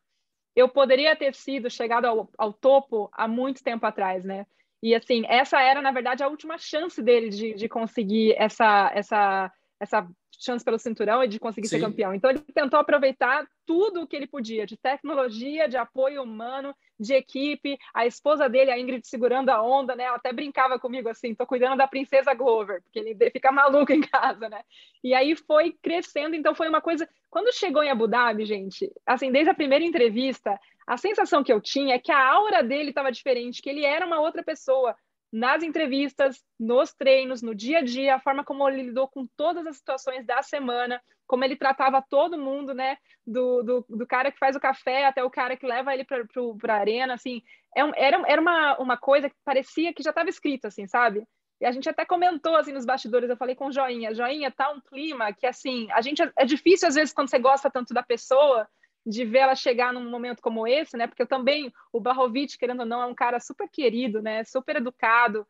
eu poderia ter sido chegado ao, ao topo há muito tempo atrás, né? E assim, essa era, na verdade, a última chance dele de, de conseguir essa, essa, essa chance pelo cinturão e de conseguir Sim. ser campeão. Então ele tentou aproveitar tudo o que ele podia, de tecnologia, de apoio humano, de equipe, a esposa dele, a Ingrid, segurando a onda, né? Ela até brincava comigo assim, tô cuidando da princesa Glover, porque ele fica maluco em casa, né? E aí foi crescendo, então foi uma coisa. Quando chegou em Abu Dhabi, gente, assim, desde a primeira entrevista, a sensação que eu tinha é que a aura dele estava diferente, que ele era uma outra pessoa nas entrevistas, nos treinos, no dia a dia, a forma como ele lidou com todas as situações da semana, como ele tratava todo mundo, né? Do, do, do cara que faz o café até o cara que leva ele para a arena, assim. É era, era uma, uma coisa que parecia que já estava escrito, assim, sabe? E a gente até comentou, assim, nos bastidores, eu falei com o Joinha, Joinha, tá um clima que, assim, a gente... É difícil, às vezes, quando você gosta tanto da pessoa, de ver ela chegar num momento como esse, né? Porque eu também, o Barrovic, querendo ou não, é um cara super querido, né? Super educado,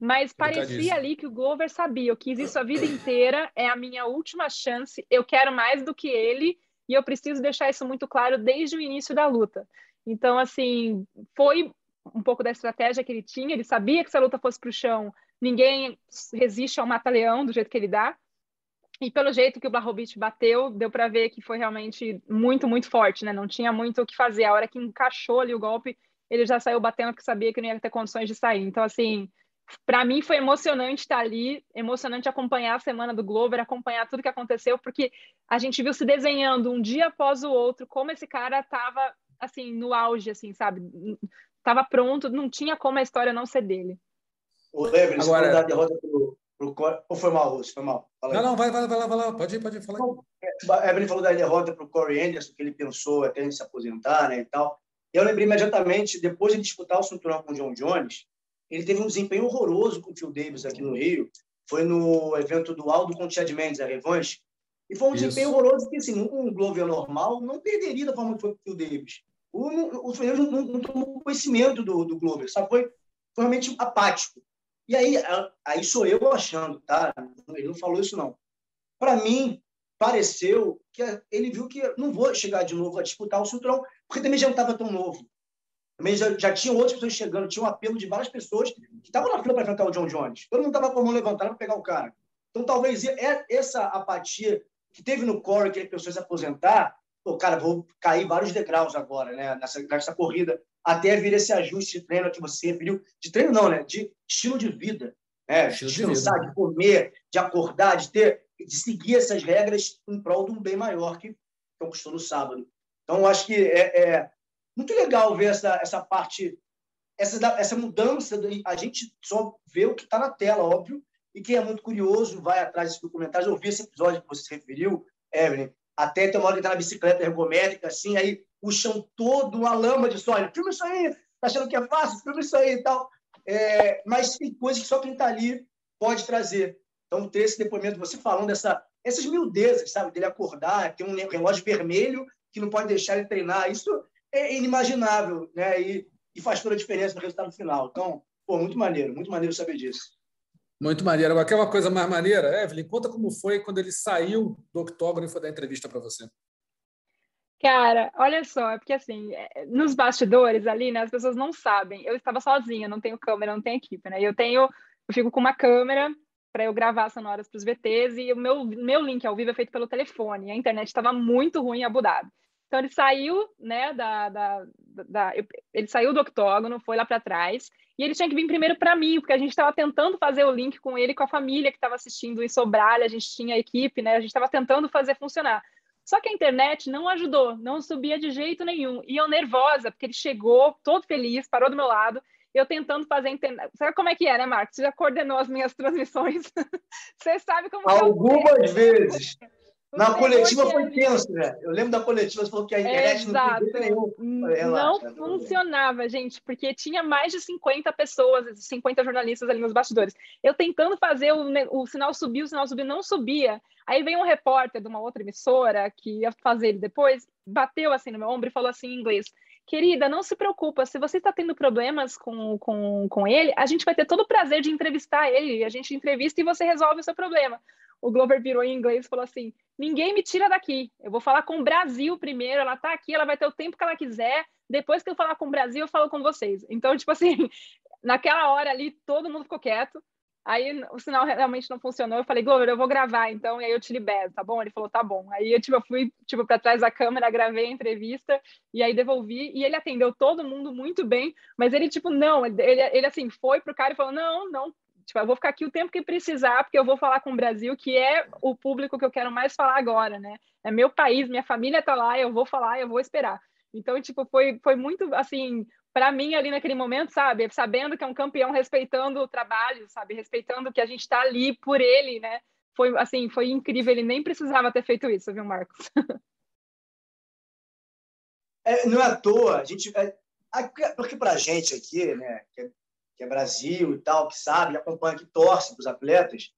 mas parecia ali que o Glover sabia, eu quis isso a vida inteira, é a minha última chance, eu quero mais do que ele e eu preciso deixar isso muito claro desde o início da luta. Então, assim, foi um pouco da estratégia que ele tinha, ele sabia que se a luta fosse para o chão, ninguém resiste ao mata-leão do jeito que ele dá, e pelo jeito que o Blahovic bateu, deu para ver que foi realmente muito, muito forte, né? Não tinha muito o que fazer. A hora que encaixou ali o golpe, ele já saiu batendo porque sabia que não ia ter condições de sair. Então, assim, para mim foi emocionante estar ali, emocionante acompanhar a semana do Glover, acompanhar tudo que aconteceu, porque a gente viu se desenhando um dia após o outro, como esse cara estava assim no auge, assim, sabe? Tava pronto, não tinha como a história não ser dele. O Lebre, Agora... da derrota pro pro Corey. Ou foi mal, Russo? Foi mal. Fala não, não, vai, vai, vai lá, vai lá. Pode ir, pode ir. Fala é, Evelyn falou da derrota para o Corey Anderson, que ele pensou até em se aposentar, né, e tal. E eu lembrei imediatamente, depois de disputar o cinturão com o John Jones, ele teve um desempenho horroroso com o Phil Davis aqui no Rio. Foi no evento do Aldo com o Chad Mendes, a revanche. E foi um Isso. desempenho horroroso que, assim, um Glover normal não perderia da forma que foi com o Phil Davis. O, o não, não, tomou conhecimento do, do Glover, sabe? Foi, foi realmente apático. E aí, aí sou eu achando, tá? Ele não falou isso, não. Para mim, pareceu que ele viu que não vou chegar de novo a disputar o cinturão, porque também já não estava tão novo. Também já, já tinha outras pessoas chegando, tinha um apelo de várias pessoas que estavam na fila para enfrentar o John Jones. Todo mundo estava com a mão levantada para pegar o cara. Então, talvez é essa apatia que teve no core, que ele pensou em se aposentar, pô, cara, vou cair vários degraus agora, né, nessa, nessa corrida, até vir esse ajuste de treino que você referiu. De treino não, né? De estilo de vida. Né? Estilo de, vida. de comer, de acordar, de ter de seguir essas regras em prol de um bem maior que conquistou no sábado. Então, acho que é, é, muito legal ver essa, essa parte, essa, essa mudança. A gente só vê o que está na tela, óbvio, e quem é muito curioso vai atrás desses documentários. Eu vi esse episódio que você se referiu, Evelyn, até tem uma hora que está na bicicleta ergométrica, assim, aí o chão todo, uma lama de sólido. Filma isso aí, tá achando que é fácil? Filma isso aí e tal. É, mas tem coisas que só quem está ali pode trazer. Então, ter esse depoimento, você falando dessa, essas miudezas, sabe? Dele acordar, ter um relógio vermelho que não pode deixar ele treinar, isso é inimaginável, né? E, e faz toda a diferença no resultado final. Então, pô, muito maneiro, muito maneiro saber disso. Muito maneiro. Agora, quer uma coisa mais maneira? Evelyn, conta como foi quando ele saiu do octógono e foi dar entrevista para você. Cara, olha só, é porque assim, é, nos bastidores ali, né, as pessoas não sabem. Eu estava sozinha, não tenho câmera, não tenho equipe, né? Eu tenho, eu fico com uma câmera para eu gravar sonoras para os VTs e o meu, meu link ao vivo é feito pelo telefone. A internet estava muito ruim em Abu Dhabi. Então ele saiu, né, da, da, da ele saiu do octógono, foi lá para trás e ele tinha que vir primeiro para mim, porque a gente estava tentando fazer o link com ele, com a família que estava assistindo em Sobralha, a gente tinha equipe, né, a gente estava tentando fazer funcionar. Só que a internet não ajudou, não subia de jeito nenhum. E eu nervosa, porque ele chegou todo feliz, parou do meu lado eu tentando fazer entender. Sabe como é que é, né, Marcos? Você já coordenou as minhas transmissões. Você sabe como Algumas é vezes. Na coletiva foi tenso, né? Eu lembro da coletiva, você falou que a internet Exato. não nenhum. Não tá funcionava, gente, porque tinha mais de 50 pessoas, 50 jornalistas ali nos bastidores. Eu tentando fazer o, o sinal subir, o sinal subir, não subia. Aí veio um repórter de uma outra emissora que ia fazer ele depois, bateu assim no meu ombro e falou assim em inglês: querida, não se preocupa, se você está tendo problemas com, com, com ele, a gente vai ter todo o prazer de entrevistar ele, a gente entrevista e você resolve o seu problema. O Glover virou em inglês e falou assim: ninguém me tira daqui, eu vou falar com o Brasil primeiro, ela está aqui, ela vai ter o tempo que ela quiser, depois que eu falar com o Brasil, eu falo com vocês. Então, tipo assim, naquela hora ali, todo mundo ficou quieto, Aí o sinal realmente não funcionou. Eu falei, Glover, eu vou gravar, então, e aí eu te libero, tá bom? Ele falou, tá bom. Aí eu, tipo, eu fui tipo, para trás da câmera, gravei a entrevista e aí devolvi. E ele atendeu todo mundo muito bem, mas ele, tipo, não, ele, ele assim, foi pro cara e falou: não, não, tipo, eu vou ficar aqui o tempo que precisar, porque eu vou falar com o Brasil, que é o público que eu quero mais falar agora, né? É meu país, minha família tá lá, eu vou falar, eu vou esperar. Então, tipo, foi, foi muito, assim, para mim ali naquele momento, sabe, sabendo que é um campeão, respeitando o trabalho, sabe, respeitando que a gente está ali por ele, né? Foi assim, foi incrível. Ele nem precisava ter feito isso, viu, Marcos? É, não é à toa, a gente, é, porque para a gente aqui, né, que é, que é, Brasil e tal, que sabe, acompanha, que torce para os atletas,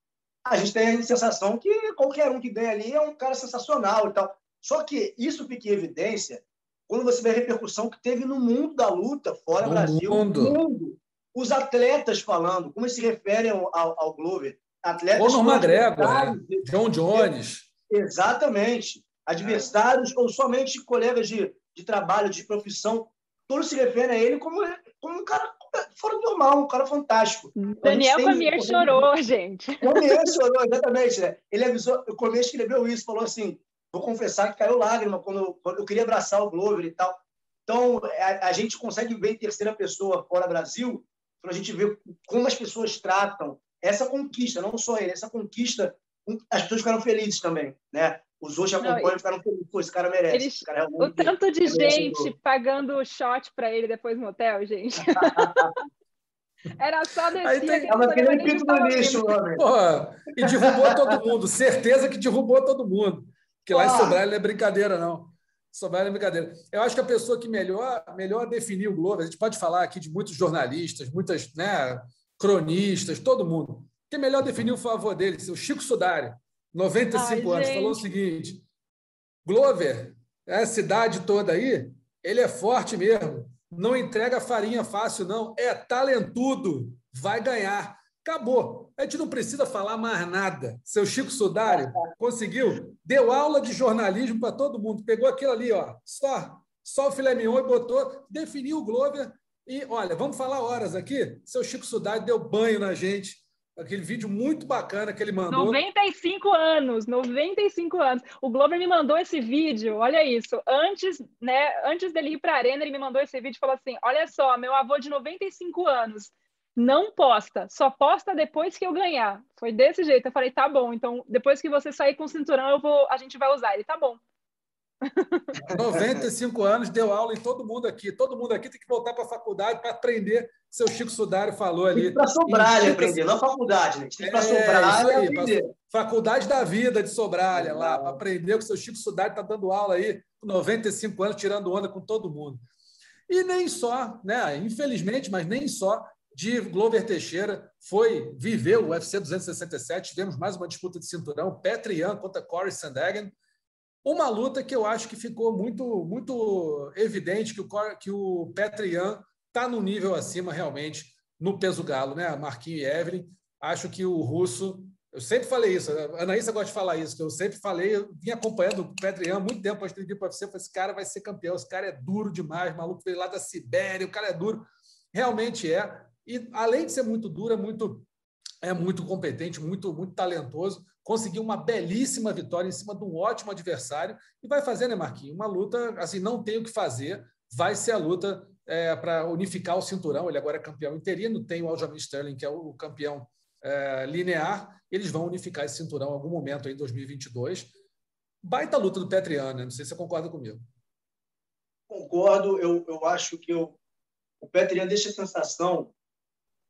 a gente tem a sensação que qualquer um que ganha ali é um cara sensacional e tal. Só que isso fica em evidência quando você vê a repercussão que teve no mundo da luta, fora do Brasil, mundo. mundo. Os atletas falando, como se referem ao, ao Glover. Atletas Conor McGregor, né? John Jones. Exatamente. Adversários é. ou somente colegas de, de trabalho, de profissão, todos se referem a ele como, como um cara fora do normal, um cara fantástico. Daniel Cormier chorou, gente. Cormier chorou, exatamente. Né? Ele avisou, o Cormier escreveu isso, falou assim, vou confessar que caiu lágrima quando, quando eu queria abraçar o Glover e tal. Então, a, a, gente consegue ver em terceira pessoa fora Brasil, quando a gente vê como as pessoas tratam essa conquista, não só ele, essa conquista, as pessoas ficaram felizes também, né? Os outros acompanham e ficaram felizes. Pô, esse cara merece. Eles, cara é o tanto de gente pagando o shot para ele depois no hotel, gente. Era só descer. Tem... Tava querendo pinto no lixo, homem. Porra, e derrubou todo mundo. Certeza que derrubou todo mundo. Porque lá em Sobral não é brincadeira, não. Sobral é brincadeira. Eu acho que a pessoa que melhor, melhor definiu o Globo, a gente pode falar aqui de muitos jornalistas, muitas né, cronistas, todo mundo. Quem melhor definiu o favor dele, o Chico Sudari, 95 Ai, anos, gente. falou o seguinte: Glover, essa cidade toda aí, ele é forte mesmo. Não entrega farinha fácil, não. É talentudo. Vai ganhar. Acabou. A gente não precisa falar mais nada. Seu Chico Sudário conseguiu, deu aula de jornalismo para todo mundo. Pegou aquilo ali, ó, só, só o filé mignon e botou, definiu o Glover. E, olha, vamos falar horas aqui. Seu Chico Sudário deu banho na gente aquele vídeo muito bacana que ele mandou. 95 anos, 95 anos. O Glover me mandou esse vídeo, olha isso. Antes, né, antes dele ir para a arena, ele me mandou esse vídeo e falou assim: "Olha só, meu avô de 95 anos não posta, só posta depois que eu ganhar". Foi desse jeito. Eu falei: "Tá bom, então depois que você sair com o cinturão, eu vou, a gente vai usar". Ele: "Tá bom". 95 anos, deu aula em todo mundo aqui. Todo mundo aqui tem que voltar para a faculdade para aprender. Seu Chico Sudário falou ali. Para Sobralha aprender, não faculdade, né? Tem para é, Sobralha aí, aprender. Faculdade da Vida de Sobralha, lá, para aprender que o seu Chico Sudário está dando aula aí, com 95 anos, tirando onda com todo mundo. E nem só, né? Infelizmente, mas nem só de Glover Teixeira foi viver o UFC 267. Tivemos mais uma disputa de cinturão, Petrian contra Corey Sandhagen. Uma luta que eu acho que ficou muito, muito evidente que o, que o Petrian está no nível acima realmente no peso galo, né? Marquinhos e Evelyn. Acho que o russo. Eu sempre falei isso, a Anaísa gosta de falar isso, que eu sempre falei, eu vim acompanhando o Petrian muito tempo antes de vir para você. Falei, esse cara vai ser campeão, esse cara é duro demais, maluco veio lá da Sibéria, o cara é duro. Realmente é. E além de ser muito duro, é muito, é muito competente, muito, muito talentoso conseguiu uma belíssima vitória em cima de um ótimo adversário e vai fazer, né, Marquinhos? Uma luta, assim, não tem o que fazer, vai ser a luta é, para unificar o cinturão. Ele agora é campeão interino, tem o Aljamain Sterling, que é o campeão é, linear. Eles vão unificar esse cinturão em algum momento em 2022. Baita luta do Petriano, né? não sei se você concorda comigo. Concordo, eu, eu acho que eu, o Petriano deixa a sensação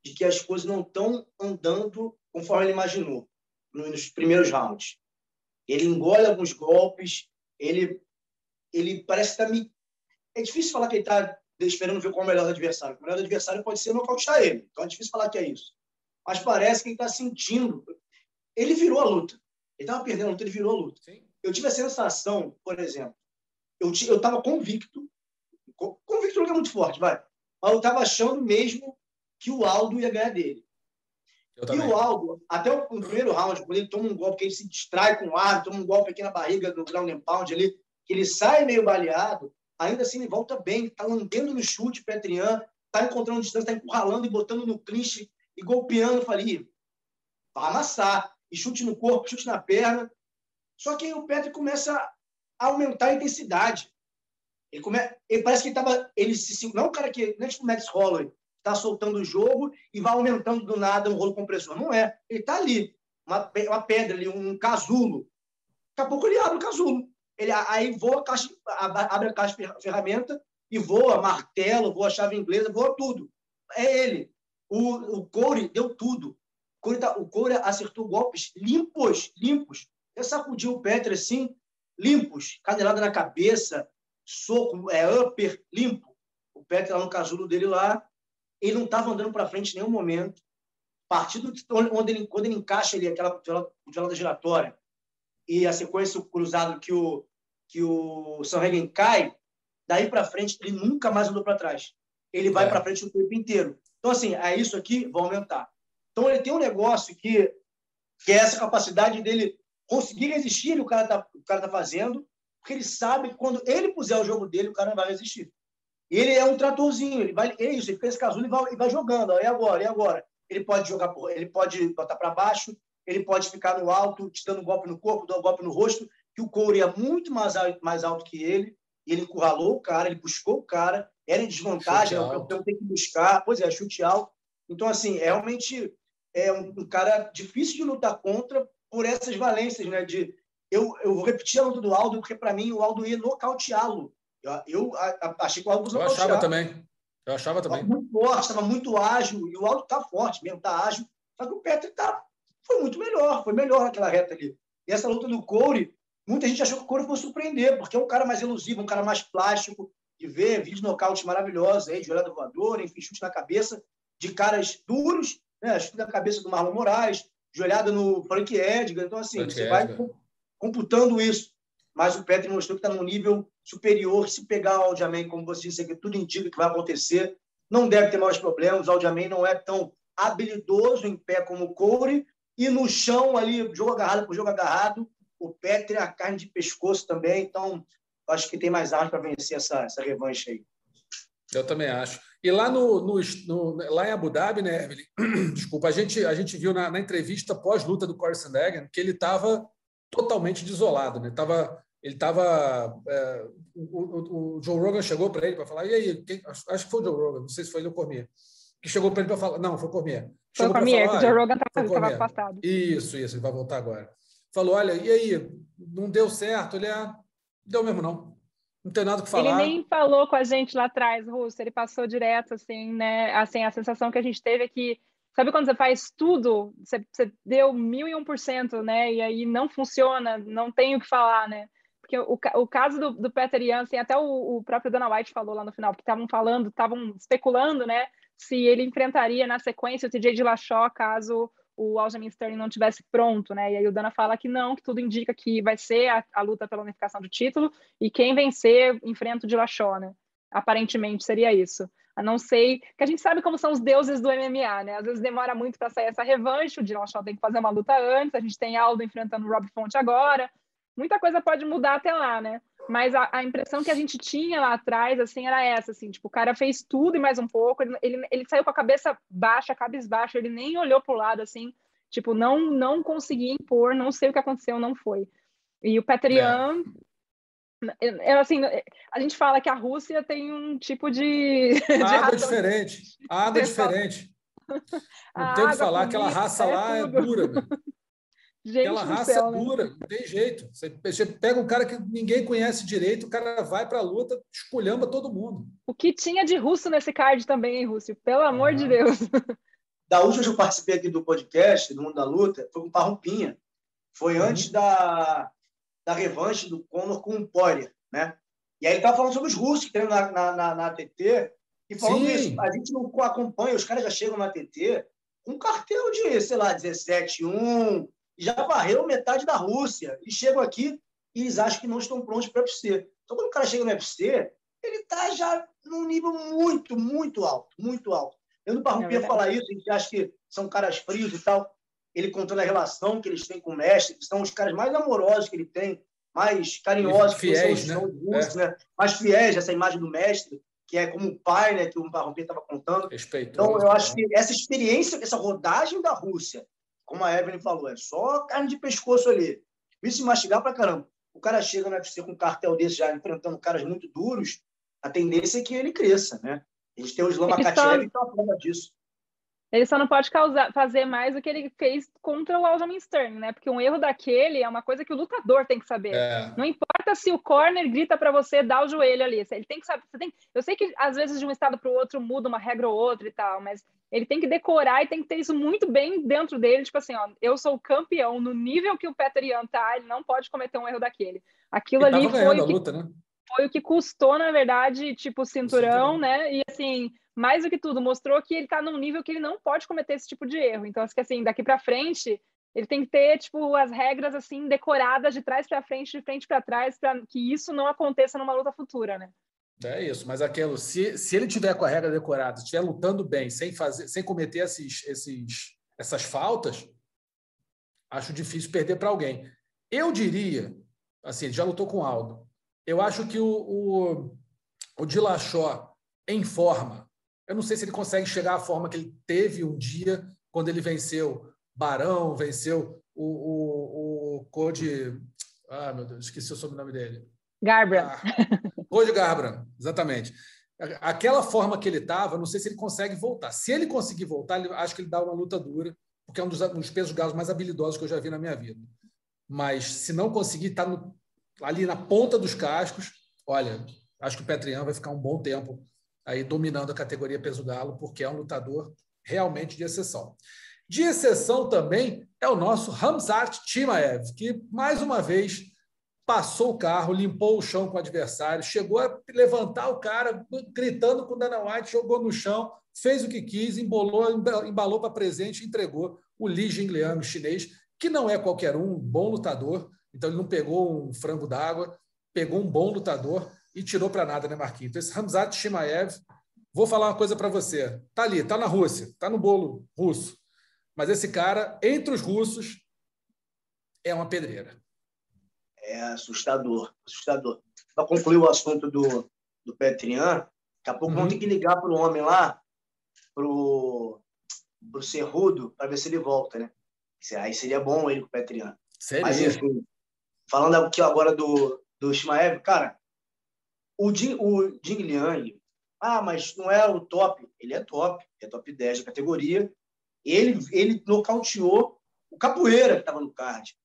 de que as coisas não estão andando conforme ele imaginou nos primeiros rounds. Ele engole alguns golpes, ele, ele parece que está me. É difícil falar que ele está esperando ver qual é o melhor adversário. O melhor adversário pode ser nocautear ele. Então é difícil falar que é isso. Mas parece que ele está sentindo. Ele virou a luta. Ele estava perdendo a luta, ele virou a luta. Sim. Eu tive a sensação, por exemplo, eu estava convicto, convicto é muito forte, vai, mas eu estava achando mesmo que o Aldo ia ganhar dele. E o Aldo, até o primeiro round, quando ele toma um golpe, que ele se distrai com o ar, toma um golpe aqui na barriga, no ground and pound ali, que ele sai meio baleado, ainda assim ele volta bem, está lambendo no chute, Petrian, está encontrando distância, está encurralando e botando no clinch e golpeando. Falei, vai amassar. E chute no corpo, chute na perna. Só que aí o Petri começa a aumentar a intensidade. Ele, come... ele parece que ele estava. Ele se... Não é um cara que. Não é tipo o Max Holloway, está soltando o jogo e vai aumentando do nada um rolo compressor. Não é. Ele está ali, uma, uma pedra ali, um casulo. Daqui a pouco ele abre o casulo. Ele, aí voa a caixa, abre a caixa de ferramenta e voa martelo, voa chave inglesa, voa tudo. É ele. O, o Corey deu tudo. O Corey, tá, o Corey acertou golpes limpos, limpos. Ele sacudiu o Petra assim, limpos. Canelada na cabeça, soco, é upper, limpo. O Petra lá no casulo dele lá, ele não estava andando para frente em nenhum momento. Partido onde ele, quando ele encaixa ali aquela gelada giratória e a sequência cruzado que o que o Sanhagen cai, daí para frente ele nunca mais andou para trás. Ele vai é. para frente o tempo inteiro. Então assim, é isso aqui vai aumentar. Então ele tem um negócio que que é essa capacidade dele conseguir resistir o cara tá, o cara tá fazendo, porque ele sabe que quando ele puser o jogo dele, o cara não vai resistir. Ele é um tratorzinho, ele vai, é isso, ele fica esse casulo e vai, e vai jogando, e agora, e agora? Ele pode jogar, ele pode botar para baixo, ele pode ficar no alto, te dando um golpe no corpo, dando um golpe no rosto, que o Corey é muito mais, mais alto que ele, ele encurralou o cara, ele buscou o cara, era em desvantagem, o campeão tem que buscar, pois é, chute alto. Então, assim, é realmente é um, um, cara difícil de lutar contra por essas valências, né? De, eu, eu vou repetir a luta do Aldo, porque para mim o Aldo ia nocauteá-lo. Eu, eu achei que o Aldo Eu achava também. Eu achava também. forte, estava muito ágil, e o Aldo está forte mesmo, está ágil, só que o Petri tá, foi muito melhor, foi melhor naquela reta ali. E essa luta do Corey, muita gente achou que o Corey fosse surpreender, porque é um cara mais elusivo, um cara mais plástico, de ver vídeos nocaute maravilhosos aí, de olhada voadora, enfim, chute na cabeça de caras duros, né? chute na cabeça do Marlon Moraes, de olhada no Frank Edgar. Então, assim, Frank você Edgar. vai computando isso. Mas o Petri mostrou que está num nível superior. Se pegar o Aljamain, como você disse aqui, tudo indica que vai acontecer. Não deve ter mais problemas. O Aljamain não é tão habilidoso em pé como o Corey. E no chão, ali, jogo agarrado por jogo agarrado, o Petri é a carne de pescoço também. Então, acho que tem mais armas para vencer essa, essa revanche aí. Eu também acho. E lá, no, no, no, lá em Abu Dhabi, né, Evelyn? Desculpa, a gente, a gente viu na, na entrevista pós-luta do Corey Sandhagen que ele estava totalmente desolado. Né? Tava, ele estava. É, o, o, o, Joe Rogan chegou para ele para falar: e aí? Quem, acho, acho, que foi o Joe Rogan, não sei se foi ele ou o Cormier. Que chegou para ele para falar: não, foi o Cormier. Foi o Cormier, que o Joe Rogan estava afastado. Isso, isso, ele vai voltar agora. Falou: olha, e aí? Não deu certo? Ele é. Deu mesmo, não. Não tem nada que falar. Ele nem falou com a gente lá atrás, Russo. Ele passou direto, assim, né? Assim, a sensação que a gente teve é que, sabe quando você faz tudo, você, você deu mil e um por cento, né? E aí não funciona, não tem o que falar, né? Porque o, o caso do, do Peter Jansen, até o, o próprio Dana White falou lá no final, porque estavam falando, estavam especulando, né? Se ele enfrentaria na sequência o TJ de Lachó caso o Aljamain Sterling não tivesse pronto, né? E aí o Dana fala que não, que tudo indica que vai ser a, a luta pela unificação do título e quem vencer enfrenta o Dillashaw, né? Aparentemente seria isso. A não sei, que a gente sabe como são os deuses do MMA, né? Às vezes demora muito para sair essa revanche, o Dillashaw tem que fazer uma luta antes, a gente tem Aldo enfrentando o Rob Font agora. Muita coisa pode mudar até lá, né? Mas a, a, impressão que a gente tinha lá atrás, assim, era essa, assim, tipo, o cara fez tudo e mais um pouco, ele, ele, ele saiu com a cabeça baixa, cabisbaixa, ele nem olhou pro lado, assim, tipo, não, não conseguia impor, não sei o que aconteceu, não foi. E o Petrian, é. assim, a gente fala que a Rússia tem um tipo de... de água diferente, água diferente. Não tem o que falar, aquela raça é lá é dura, Gente Aquela raça céu, né? dura, não tem jeito. Você, pega um cara que ninguém conhece direito, o cara vai para a luta, esculhamba todo mundo. O que tinha de russo nesse card também, hein, Rússio? Pelo amor de Deus. Da última que eu participei aqui do podcast, do Mundo da Luta, foi com o Parrumpinha. Foi uhum. antes da, da revanche do Conor com o Poirier, né? E aí ele estava falando sobre os russos que treinam na, na, na, na ATT e falando Sim. isso. A gente não acompanha, os caras já chegam na ATT com um cartel de, sei lá, 17-1, já varreu metade da Rússia e chegam aqui e eles acham que não estão prontos para o UFC. Então, quando o cara chega no UFC, ele está já num nível muito, muito alto, muito alto. Eu não parrupia é falar isso, a gente acha que são caras frios e tal. Ele contando a relação que eles têm com o mestre, que são os caras mais amorosos que ele tem, mais carinhosos, fiéis, né? Russos, é. né? mais fiéis, essa imagem do mestre, que é como o pai, né, que o Parrupia estava contando. Então, eu acho né? que essa experiência, essa rodagem da Rússia, como a Evelyn falou, é só carne de pescoço ali. Isso mastigar pra caramba. O cara chega no UFC com um cartel desse já enfrentando caras muito duros, a tendência é que ele cresça, né? A gente tem o Islam Makachev que é uma prova disso. Ele só não pode causar, fazer mais do que ele fez contra o Aljamain Sterling, né? Porque um erro daquele é uma coisa que o lutador tem que saber. É. Não importa se o corner grita para você dar o joelho ali. Ele tem que saber. Você tem, eu sei que às vezes de um estado para o outro muda uma regra ou outra e tal, mas ele tem que decorar e tem que ter isso muito bem dentro dele. Tipo assim, ó, eu sou campeão no nível que o Peter Ian tá, ele não pode cometer um erro daquele. Aquilo ele ali foi o, que, luta, né? Foi o que custou, na verdade, tipo, o cinturão, cinturão, né? E assim mais do que tudo, mostrou que ele está num nível que ele não pode cometer esse tipo de erro. Então, acho que assim, daqui para frente, ele tem que ter tipo as regras assim decoradas de trás para frente, de frente para trás, para que isso não aconteça numa luta futura, né? É isso, mas aquilo, se, se ele tiver com a regra decorada, estiver lutando bem, sem fazer, sem cometer esses, esses, essas faltas, acho difícil perder para alguém. Eu diria, assim, já lutou com o Aldo. Eu acho que o, o, o Dilachó em forma, eu não sei se ele consegue chegar à forma que ele teve um dia quando ele venceu Barão, venceu o, o, o Code. Ah, meu Deus, esqueci o sobrenome dele. Garbrandt. Ah, Code Garbrandt, exatamente. Aquela forma que ele estava, não sei se ele consegue voltar. Se ele conseguir voltar, ele, acho que ele dá uma luta dura, porque é um dos, um dos pesos galos mais habilidosos que eu já vi na minha vida. Mas se não conseguir estar tá ali na ponta dos cascos, olha, acho que o Petrian vai ficar um bom tempo aí dominando a categoria peso galo, porque é um lutador realmente de exceção. De exceção também é o nosso Ramzat Timaev, que mais uma vez passou o carro, limpou o chão com o adversário, chegou a levantar o cara, gritando com o Dana White, jogou no chão, fez o que quis, embolou, embalou para presente e entregou o Li Jingliang chinês, que não é qualquer um bom lutador, então ele não pegou um frango d'água, pegou um bom lutador e tirou para nada, né, Marquinhos? Então, esse Ramzat Shimaev, vou falar uma coisa para você. Tá ali, tá na Rússia, tá no bolo russo. Mas esse cara, entre os russos, é uma pedreira. É assustador, assustador. Para concluir o assunto do, do Petrian, daqui a pouco uhum. vamos ter que ligar para o homem lá, para o Cerrudo, para ver se ele volta, né? Aí seria bom ele com o Petrian. Seria. Mas, enfim, falando aqui agora do, do Shimaev, cara, o Jing, o Jing Liang, ah, mas não é o top. Ele é top, é top 10 da categoria. Ele, ele nocauteou o Capoeira, que estava no card.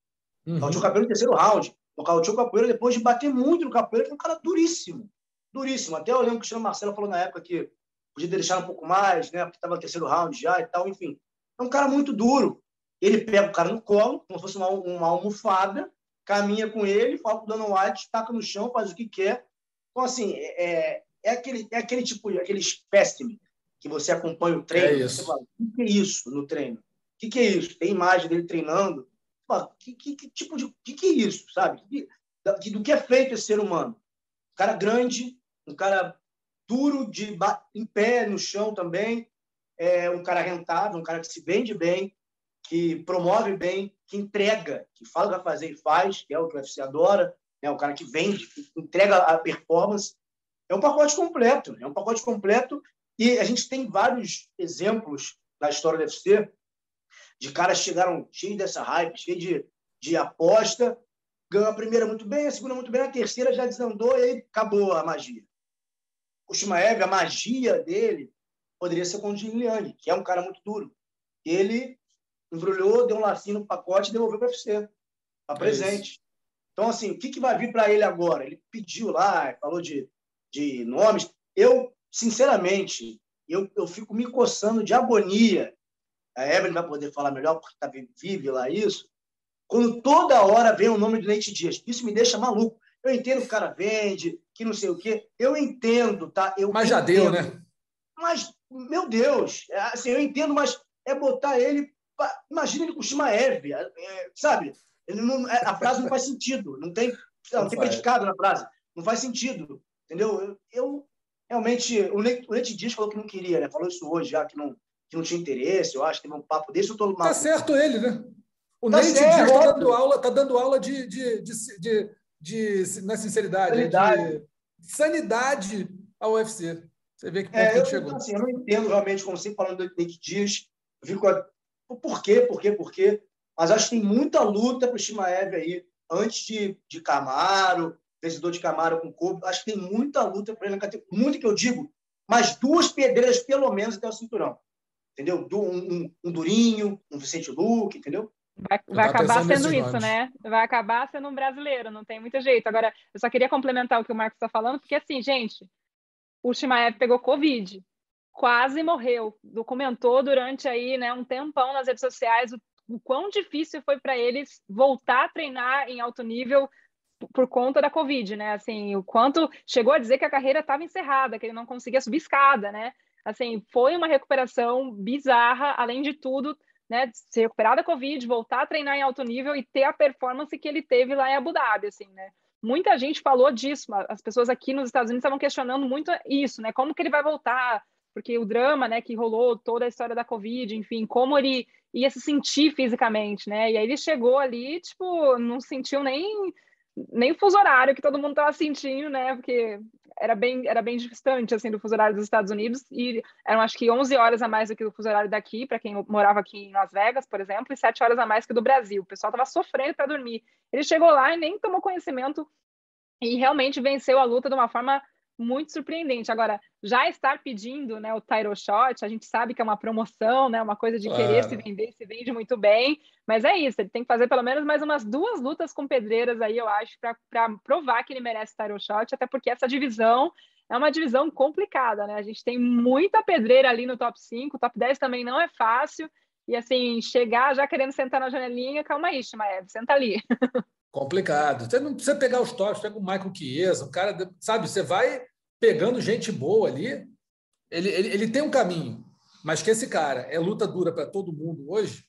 Uhum. Nocauteou o Capoeira no terceiro round. Nocauteou o Capoeira depois de bater muito no Capoeira, que é um cara duríssimo. Duríssimo. Até eu lembro que o Cristiano Marcelo falou na época que podia deixar um pouco mais, né? Porque estava no terceiro round já e tal, enfim. É um cara muito duro. Ele pega o cara no colo, como se fosse uma, uma almofada, caminha com ele, fala com o Dana White, taca no chão, faz o que quer. Então, assim, é, é, aquele, é aquele tipo, aquele espécime que você acompanha o treino. É isso. Fala, o que é isso no treino? O que, que é isso? Tem imagem dele treinando. Fala, que, que, que, tipo de. O que, que é isso? Sabe? Que, do que é feito esse ser humano? Um cara grande, um cara duro, de em pé, no chão também, é um cara rentável, um cara que se vende bem, que promove bem, que entrega, que fala vai fazer e faz, que é o que o UFC adora, é o cara que vende, que entrega a performance. É um pacote completo, é um pacote completo e a gente tem vários exemplos na história do UFC de caras que chegaram cheios dessa hype, cheios de, de aposta, ganhou a primeira muito bem, a segunda muito bem, a terceira já desandou e aí acabou a magia. O Shimaev, a magia dele poderia ser com o Liang, que é um cara muito duro. Ele embrulhou, deu um lacinho no pacote e devolveu para o UFC, para é presente. Isso. Então, assim, o que, que vai vir para ele agora? Ele pediu lá, falou de, de nomes. Eu, sinceramente, eu, eu fico me coçando de agonia. A Evelyn vai poder falar melhor, porque tá, vive lá isso. Quando toda hora vem o nome do Leite Dias. Isso me deixa maluco. Eu entendo que o cara vende, que não sei o quê. Eu entendo, tá? Eu mas já entendo. deu, né? Mas, meu Deus, é, assim, eu entendo, mas é botar ele Imagina ele com Shimaev, é, é, sabe? Ele não, é, a frase não faz sentido, não tem, não, não tem predicado na frase, não faz sentido, entendeu? Eu, eu realmente, o Leite, Dias falou que não queria, né? Falou isso hoje já, que não, que não tinha interesse, eu acho, teve um papo desse, eu tô Tá certo ele, né? O tá Leite Dias está dando aula, tá dando aula de, de, de, de, de na sinceridade, sanidade. de sanidade ao UFC. Você vê que ponto é, eu, chegou. Assim, eu não entendo realmente, como sempre falando do Leite Dias, fico por quê, por quê, por quê? Mas acho que tem muita luta para o Shimaev aí, antes de, de Camaro, vencedor de Camaro com Kobe. Acho que tem muita luta para ele na categoria. Muito que eu digo, mas duas pedreiras pelo menos até o cinturão. Entendeu? Um, um, um Durinho, um Vicente Luque, entendeu? Vai, vai acabar sendo isso, nomes. né? Vai acabar sendo um brasileiro, não tem muito jeito. Agora, eu só queria complementar o que o Marcos está falando, porque assim, gente, o Shimaev pegou Covid quase morreu. Documentou durante aí, né, um tempão nas redes sociais o, o quão difícil foi para eles voltar a treinar em alto nível por conta da Covid, né? Assim, o quanto chegou a dizer que a carreira estava encerrada, que ele não conseguia subir escada, né? Assim, foi uma recuperação bizarra, além de tudo, né? Se recuperar da Covid, voltar a treinar em alto nível e ter a performance que ele teve lá em Abu Dhabi, assim, né? Muita gente falou disso, as pessoas aqui nos Estados Unidos estavam questionando muito isso, né? Como que ele vai voltar? Porque o drama, né, que rolou toda a história da Covid, enfim, como ele ia se sentir fisicamente, né? E aí ele chegou ali, tipo, não sentiu nem nem o fuso horário que todo mundo estava sentindo, né? Porque era bem era bem distante assim do fuso horário dos Estados Unidos e eram acho que 11 horas a mais do que o fuso horário daqui, para quem morava aqui em Las Vegas, por exemplo, e 7 horas a mais que do Brasil. O pessoal estava sofrendo para dormir. Ele chegou lá e nem tomou conhecimento e realmente venceu a luta de uma forma muito surpreendente. Agora, já estar pedindo né, o title shot, a gente sabe que é uma promoção, né, uma coisa de querer se vender, se vende muito bem, mas é isso, ele tem que fazer pelo menos mais umas duas lutas com pedreiras aí, eu acho, para provar que ele merece title shot, até porque essa divisão é uma divisão complicada, né? A gente tem muita pedreira ali no top 5, o top 10 também não é fácil. E assim, chegar já querendo sentar na janelinha, calma aí, Shimaev, senta ali. Complicado. Você não precisa pegar os tops, pega o Michael Chiesa, um cara, sabe, você vai pegando gente boa ali. Ele, ele, ele tem um caminho, mas que esse cara é luta dura para todo mundo hoje,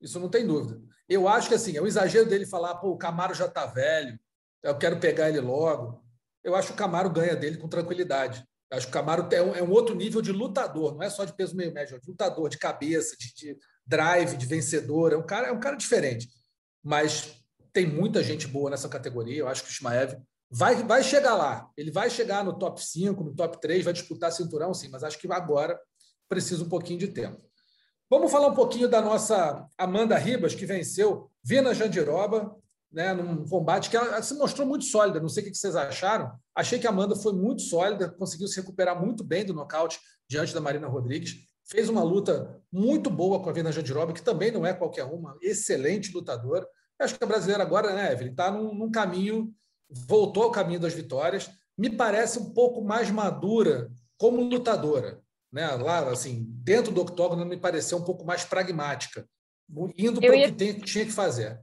isso não tem dúvida. Eu acho que assim, é um exagero dele falar, pô, o Camaro já está velho, eu quero pegar ele logo. Eu acho que o Camaro ganha dele com tranquilidade. Eu acho que o Camaro é um, é um, outro nível de lutador, não é só de peso meio médio, é de lutador, de cabeça, de, de drive, de vencedor. É um cara, é um cara diferente. Mas tem muita gente boa nessa categoria. Eu acho que o Shimaev vai, vai chegar lá. Ele vai chegar no top 5, no top 3, vai disputar cinturão, sim, mas acho que agora precisa um pouquinho de tempo. Vamos falar um pouquinho da nossa Amanda Ribas, que venceu Vina Jandiroba, né, num combate que ela se mostrou muito sólida. Não sei o que vocês acharam. Achei que a Amanda foi muito sólida, conseguiu se recuperar muito bem do nocaute diante da Marina Rodrigues. Fez uma luta muito boa com a Vina Jandiroba, que também não é qualquer uma, excelente lutadora. Acho que a brasileira agora, né, Evelyn, está num, num, caminho, voltou ao caminho das vitórias. Me parece um pouco mais madura como lutadora. Né? Lá, assim, dentro do octógono, me pareceu um pouco mais pragmática, indo para o que tem, tinha que fazer.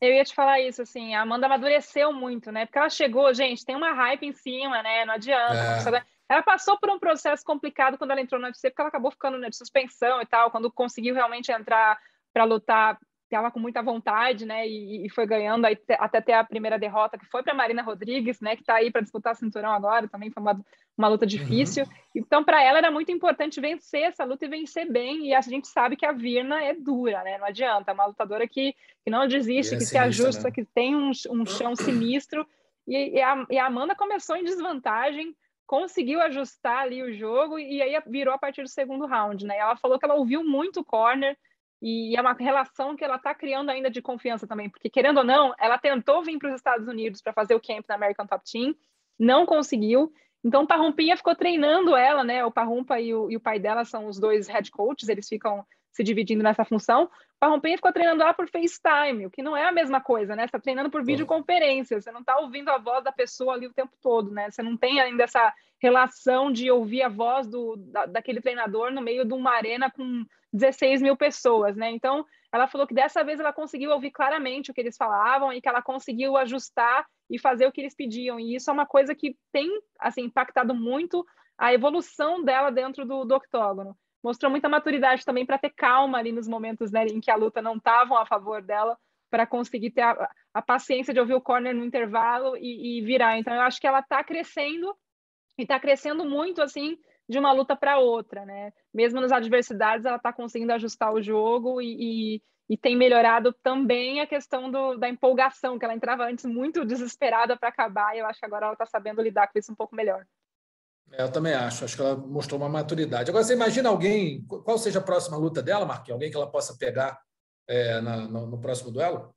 Eu ia te falar isso, assim, a Amanda amadureceu muito, né? Porque ela chegou, gente, tem uma hype em cima, né? Não adianta. É. Ela passou por um processo complicado quando ela entrou no UFC, porque ela acabou ficando né, de suspensão e tal, quando conseguiu realmente entrar para lutar estava com muita vontade, né? E, e foi ganhando aí, até ter a primeira derrota, que foi para Marina Rodrigues, né? Que está aí para disputar cinturão agora, também foi uma, uma luta difícil. Uhum. Então, para ela era muito importante vencer essa luta e vencer bem. E a gente sabe que a Virna é dura, né? Não adianta. É uma lutadora que, que não desiste, é que se ajusta, né? que tem um, um chão sinistro. E, e, a, e a Amanda começou em desvantagem, conseguiu ajustar ali o jogo e aí virou a partir do segundo round, né? Ela falou que ela ouviu muito o corner e é uma relação que ela está criando ainda de confiança também, porque querendo ou não, ela tentou vir para os Estados Unidos para fazer o camp na American Top Team, não conseguiu. Então o Parrumpinha ficou treinando ela, né? O Parrumpa e o, e o pai dela são os dois head coaches, eles ficam se dividindo nessa função. O Parrumpinha ficou treinando ela por FaceTime, o que não é a mesma coisa, né? Você está treinando por videoconferência, você não está ouvindo a voz da pessoa ali o tempo todo, né? Você não tem ainda essa relação de ouvir a voz do, da, daquele treinador no meio de uma arena com 16 mil pessoas, né? Então, ela falou que dessa vez ela conseguiu ouvir claramente o que eles falavam e que ela conseguiu ajustar e fazer o que eles pediam. E isso é uma coisa que tem, assim, impactado muito a evolução dela dentro do, do octógono. Mostrou muita maturidade também para ter calma ali nos momentos né, em que a luta não estava a favor dela, para conseguir ter a, a, paciência de ouvir o corner no intervalo e, e virar. Então, eu acho que ela está crescendo e está crescendo muito, assim, de uma luta para outra, né? Mesmo nas adversidades, ela está conseguindo ajustar o jogo e, e, e, tem melhorado também a questão do, da empolgação, que ela entrava antes muito desesperada para acabar, e eu acho que agora ela está sabendo lidar com isso um pouco melhor. É, eu também acho, acho que ela mostrou uma maturidade. Agora, você imagina alguém, qual seja a próxima luta dela, Marquinhos? Alguém que ela possa pegar é, na, no, no próximo duelo?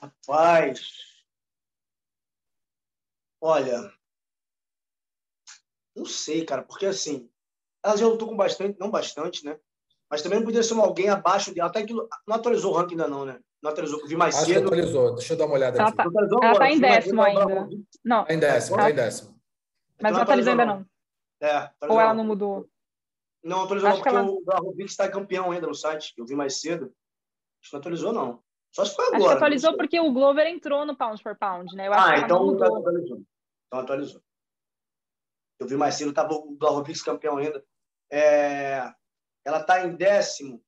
Rapaz, olha, não sei, cara, porque assim, ela já lutou com bastante, não bastante, né? Mas também não podia ser alguém abaixo dela. Até que não atualizou o ranking ainda, não, né? Não atualizou, vi mais Acho cedo. Que atualizou, deixa eu dar uma olhada ela aqui. Tá, ela está em décimo ainda. Não. Está em décimo, está em décimo. Mas não atualizou ainda não. É, Ou ela não mudou? Não atualizou não, porque ela... o Blahovic está campeão ainda no site. Eu vi mais cedo. Acho que não atualizou, não. Só se foi agora. Acho que atualizou porque o Glover entrou no pound for pound, né? Eu acho ah, então atualizou. Então atualizou. Eu vi mais cedo, estava o Blahovic campeão ainda. É, ela está em décimo.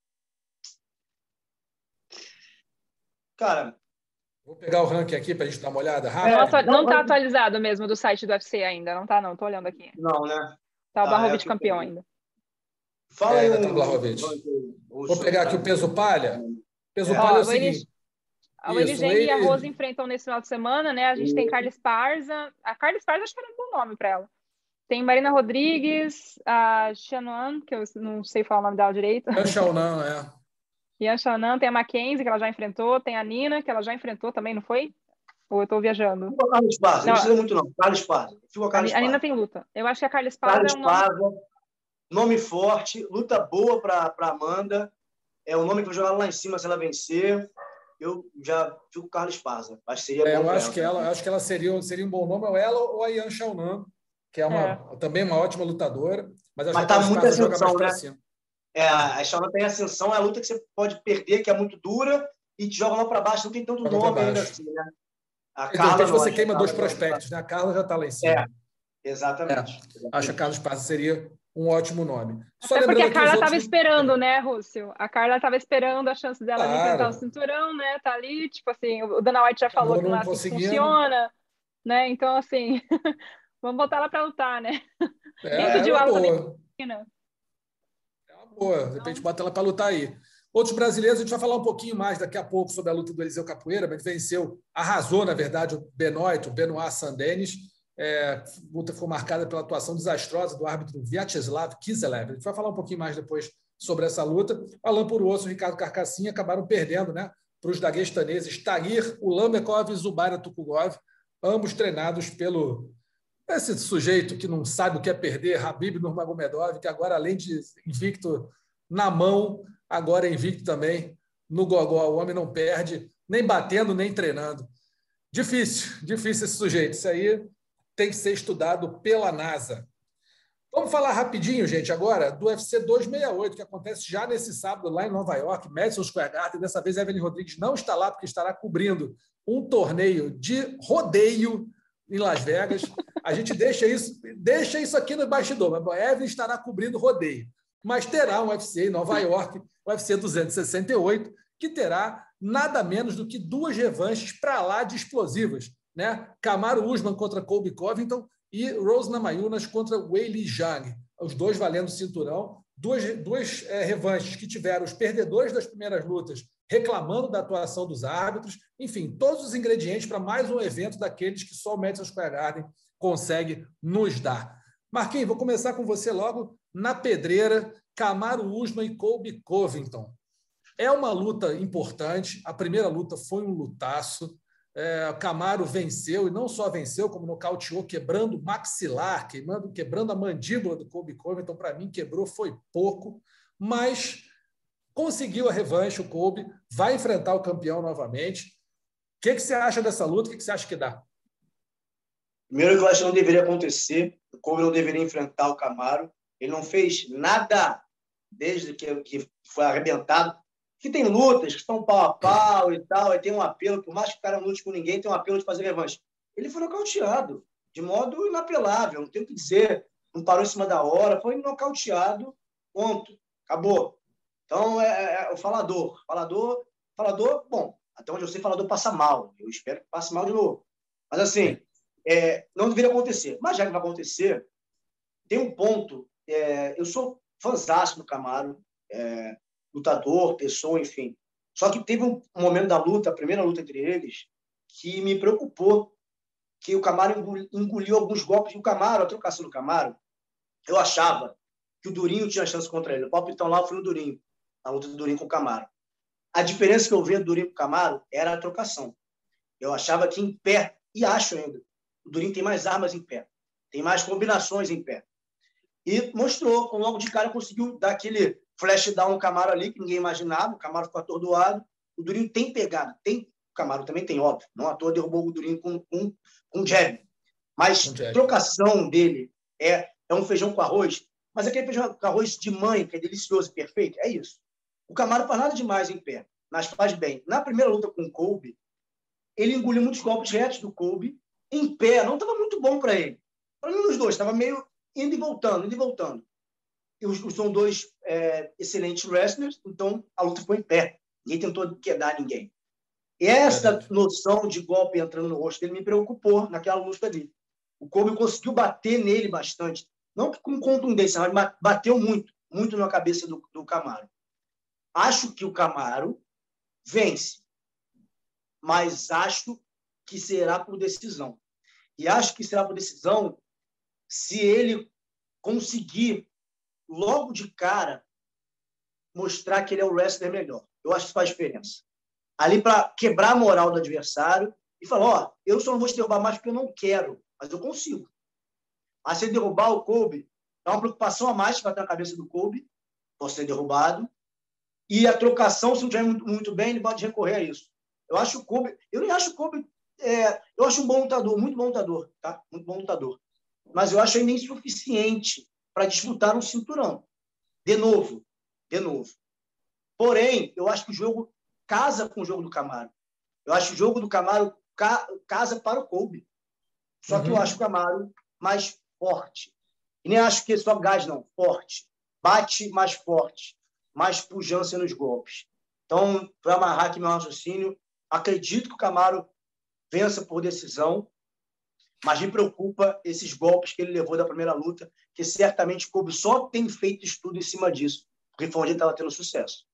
Cara. Vou pegar o ranking aqui para a gente dar uma olhada rápido. Não está atualizado mesmo do site do UFC ainda, não está não, estou olhando aqui. Não, né? Tá o ah, Blahovic é campeão ainda. Fala é, aí, um... Blahovic. Vou pegar aqui o peso palha. Peso é. palha é o seguinte. A Wendy e a Rose enfrentam nesse final de semana, né? A gente tem Carla Esparza. A Carla Esparza acho que era um bom nome para ela. Tem Marina Rodrigues, a Xianuan, que eu não sei falar o nome dela direito. É Xiaonan, é. Yan Xiaonan, tem a Mackenzie, que ela já enfrentou, tem a Nina, que ela já enfrentou também, não foi? Ou eu estou viajando? Ficou a Carla Esparza, não, não precisa muito não. Carla Esparza. Ficou a Carla Esparza. A Nina tem luta. Eu acho que a Carla Esparza Carla Esparza, é um nome... nome forte, luta boa para Amanda. É o nome que vai jogar lá em cima se ela vencer. eu já fico com o Carlos Parza. Acho que seria é, bom eu acho que ela, acho que ela seria, seria um bom nome, ou ela ou a Yan Xiaonan, que é uma é. também uma ótima lutadora, mas acho mas que tá muito ascensão, joga mais né? É, a Xiaonan tem ascensão, é a luta que você pode perder, que é muito dura, e te joga lá para baixo, não tem tanto joga nome ainda assim, né? A então, Carla, você queima dois prospectos, né? A Carla já está lá em cima. É, exatamente. É. Acho que a Carlos Paz seria um ótimo nome. Só Até porque a Carla estava outros... esperando, né, Rússio? A Carla estava esperando a chance dela claro. de enfrentar o cinturão, né? Tá ali, tipo assim, o Dana White já falou que lá assim funciona, né? Então, assim, vamos botar ela para lutar, né? É, de é uma boa. É uma boa. De repente, bota ela para lutar aí. Outros brasileiros, a gente vai falar um pouquinho mais daqui a pouco sobre a luta do Eliseu Capoeira, mas venceu, arrasou, na verdade, o Benoit, o Benoit Sandenis. É, a luta foi marcada pela atuação desastrosa do árbitro Vyacheslav Kiselev. A gente vai falar um pouquinho mais depois sobre essa luta. Alain Puruoso e o Ricardo Carcassinha acabaram perdendo né, para os daguestaneses Tahir Ulambekov e Zubaira Tukugov, ambos treinados pelo esse sujeito que não sabe o que é perder, Habib Nurmagomedov, que agora, além de invicto na mão, agora é invicto também no gogó. O homem não perde, nem batendo, nem treinando. Difícil, difícil esse sujeito. Isso aí tem que ser estudado pela NASA. Vamos falar rapidinho, gente, agora do UFC 268, que acontece já nesse sábado lá em Nova York, Madison Square Garden. Dessa vez, Evelyn Rodrigues não está lá, porque estará cobrindo um torneio de rodeio em Las Vegas. A gente deixa isso, deixa isso aqui no bastidor, mas Evelyn estará cobrindo rodeio mas terá um UFC em Nova York, o UFC 268, que terá nada menos do que duas revanches para lá de explosivas. Né? Camaro Usman contra Colby Covington e Rose Namajunas contra Weili Zhang, os dois valendo cinturão. Duas, duas é, revanches que tiveram os perdedores das primeiras lutas reclamando da atuação dos árbitros. Enfim, todos os ingredientes para mais um evento daqueles que só o Madison Square Garden consegue nos dar. Marquinhos, vou começar com você logo na pedreira, Camaro Usman e Colby Covington. É uma luta importante. A primeira luta foi um lutaço. É, Camaro venceu, e não só venceu, como nocauteou, quebrando o maxilar, queimando, quebrando a mandíbula do Colby Covington. Para mim, quebrou foi pouco, mas conseguiu a revanche. O Colby vai enfrentar o campeão novamente. O que, que você acha dessa luta? O que, que você acha que dá? Primeiro, que eu acho que não deveria acontecer. O Colby não deveria enfrentar o Camaro. Ele não fez nada desde que, que foi arrebentado. Que tem lutas que estão pau a pau e tal, e tem um apelo, por mais que o cara não lute com ninguém, tem um apelo de fazer revanche. Ele foi nocauteado, de modo inapelável, não tem o que dizer. Não parou em cima da hora, foi nocauteado, ponto. Acabou. Então, é, é, é o falador. Falador, falador, bom, até onde eu sei, falador passa mal. Eu espero que passe mal de novo. Mas, assim, é, não deveria acontecer. Mas já que vai acontecer, tem um ponto é, eu sou fãzão do Camaro, é, lutador, pessoa, enfim. Só que teve um momento da luta, a primeira luta entre eles, que me preocupou, que o Camaro engoliu alguns golpes. O Camaro, a trocação do Camaro, eu achava que o Durinho tinha chance contra ele. O palpitão lá foi o Durinho, a luta do Durinho com o Camaro. A diferença que eu via do Durinho com o Camaro era a trocação. Eu achava que em pé, e acho ainda, o Durinho tem mais armas em pé, tem mais combinações em pé. E mostrou, logo de cara conseguiu dar aquele flash down no Camaro ali, que ninguém imaginava, o Camaro ficou atordoado. O Durinho tem pegada, tem, o Camaro também tem, óbvio, não à toa derrubou o Durinho com, com, com jab. Mas a trocação dele é, é um feijão com arroz, mas aquele feijão com arroz de mãe, que é delicioso, perfeito, é isso. O Camaro faz nada demais em pé, mas faz bem. Na primeira luta com o Kobe, ele engoliu muitos golpes retos do Kobe, em pé, não estava muito bom para ele. Para mim, os dois, estava meio indo e voltando, indo e voltando. E os, são dois é, excelentes wrestlers, então a luta ficou em pé. Ninguém tentou quedar ninguém. E essa noção de golpe entrando no rosto dele me preocupou naquela luta ali. O Kobe conseguiu bater nele bastante. Não com contundência, mas bateu muito, muito na cabeça do, do Camaro. Acho que o Camaro vence, mas acho que será por decisão. E acho que será por decisão se ele conseguir, logo de cara, mostrar que ele é o wrestler melhor. Eu acho que faz diferença. Ali para quebrar a moral do adversário e falar: Ó, eu só não vou te derrubar mais porque eu não quero, mas eu consigo. Mas se derrubar o Kobe, é uma preocupação a mais que vai ter na cabeça do Kobe, pode ser derrubado. E a trocação, se não estiver muito, muito bem, ele pode recorrer a isso. Eu acho o Kobe, eu nem acho o Kobe, é, eu acho um bom lutador, muito bom lutador, tá? Muito bom lutador. Mas eu acho ele insuficiente para disputar um cinturão. De novo, de novo. Porém, eu acho que o jogo casa com o jogo do Camaro. Eu acho que o jogo do Camaro ca casa para o Kobe. Só uhum. que eu uhum. acho o Camaro mais forte. E nem acho que é só gás, não. Forte. Bate mais forte. Mais pujança nos golpes. Então, para amarrar aqui meu raciocínio, acredito que o Camaro vença por decisão, mas me preocupa esses golpes que ele levou da primeira luta, que certamente Kobe só tem feito estudo em cima disso, porque foi onde ele estava tendo sucesso.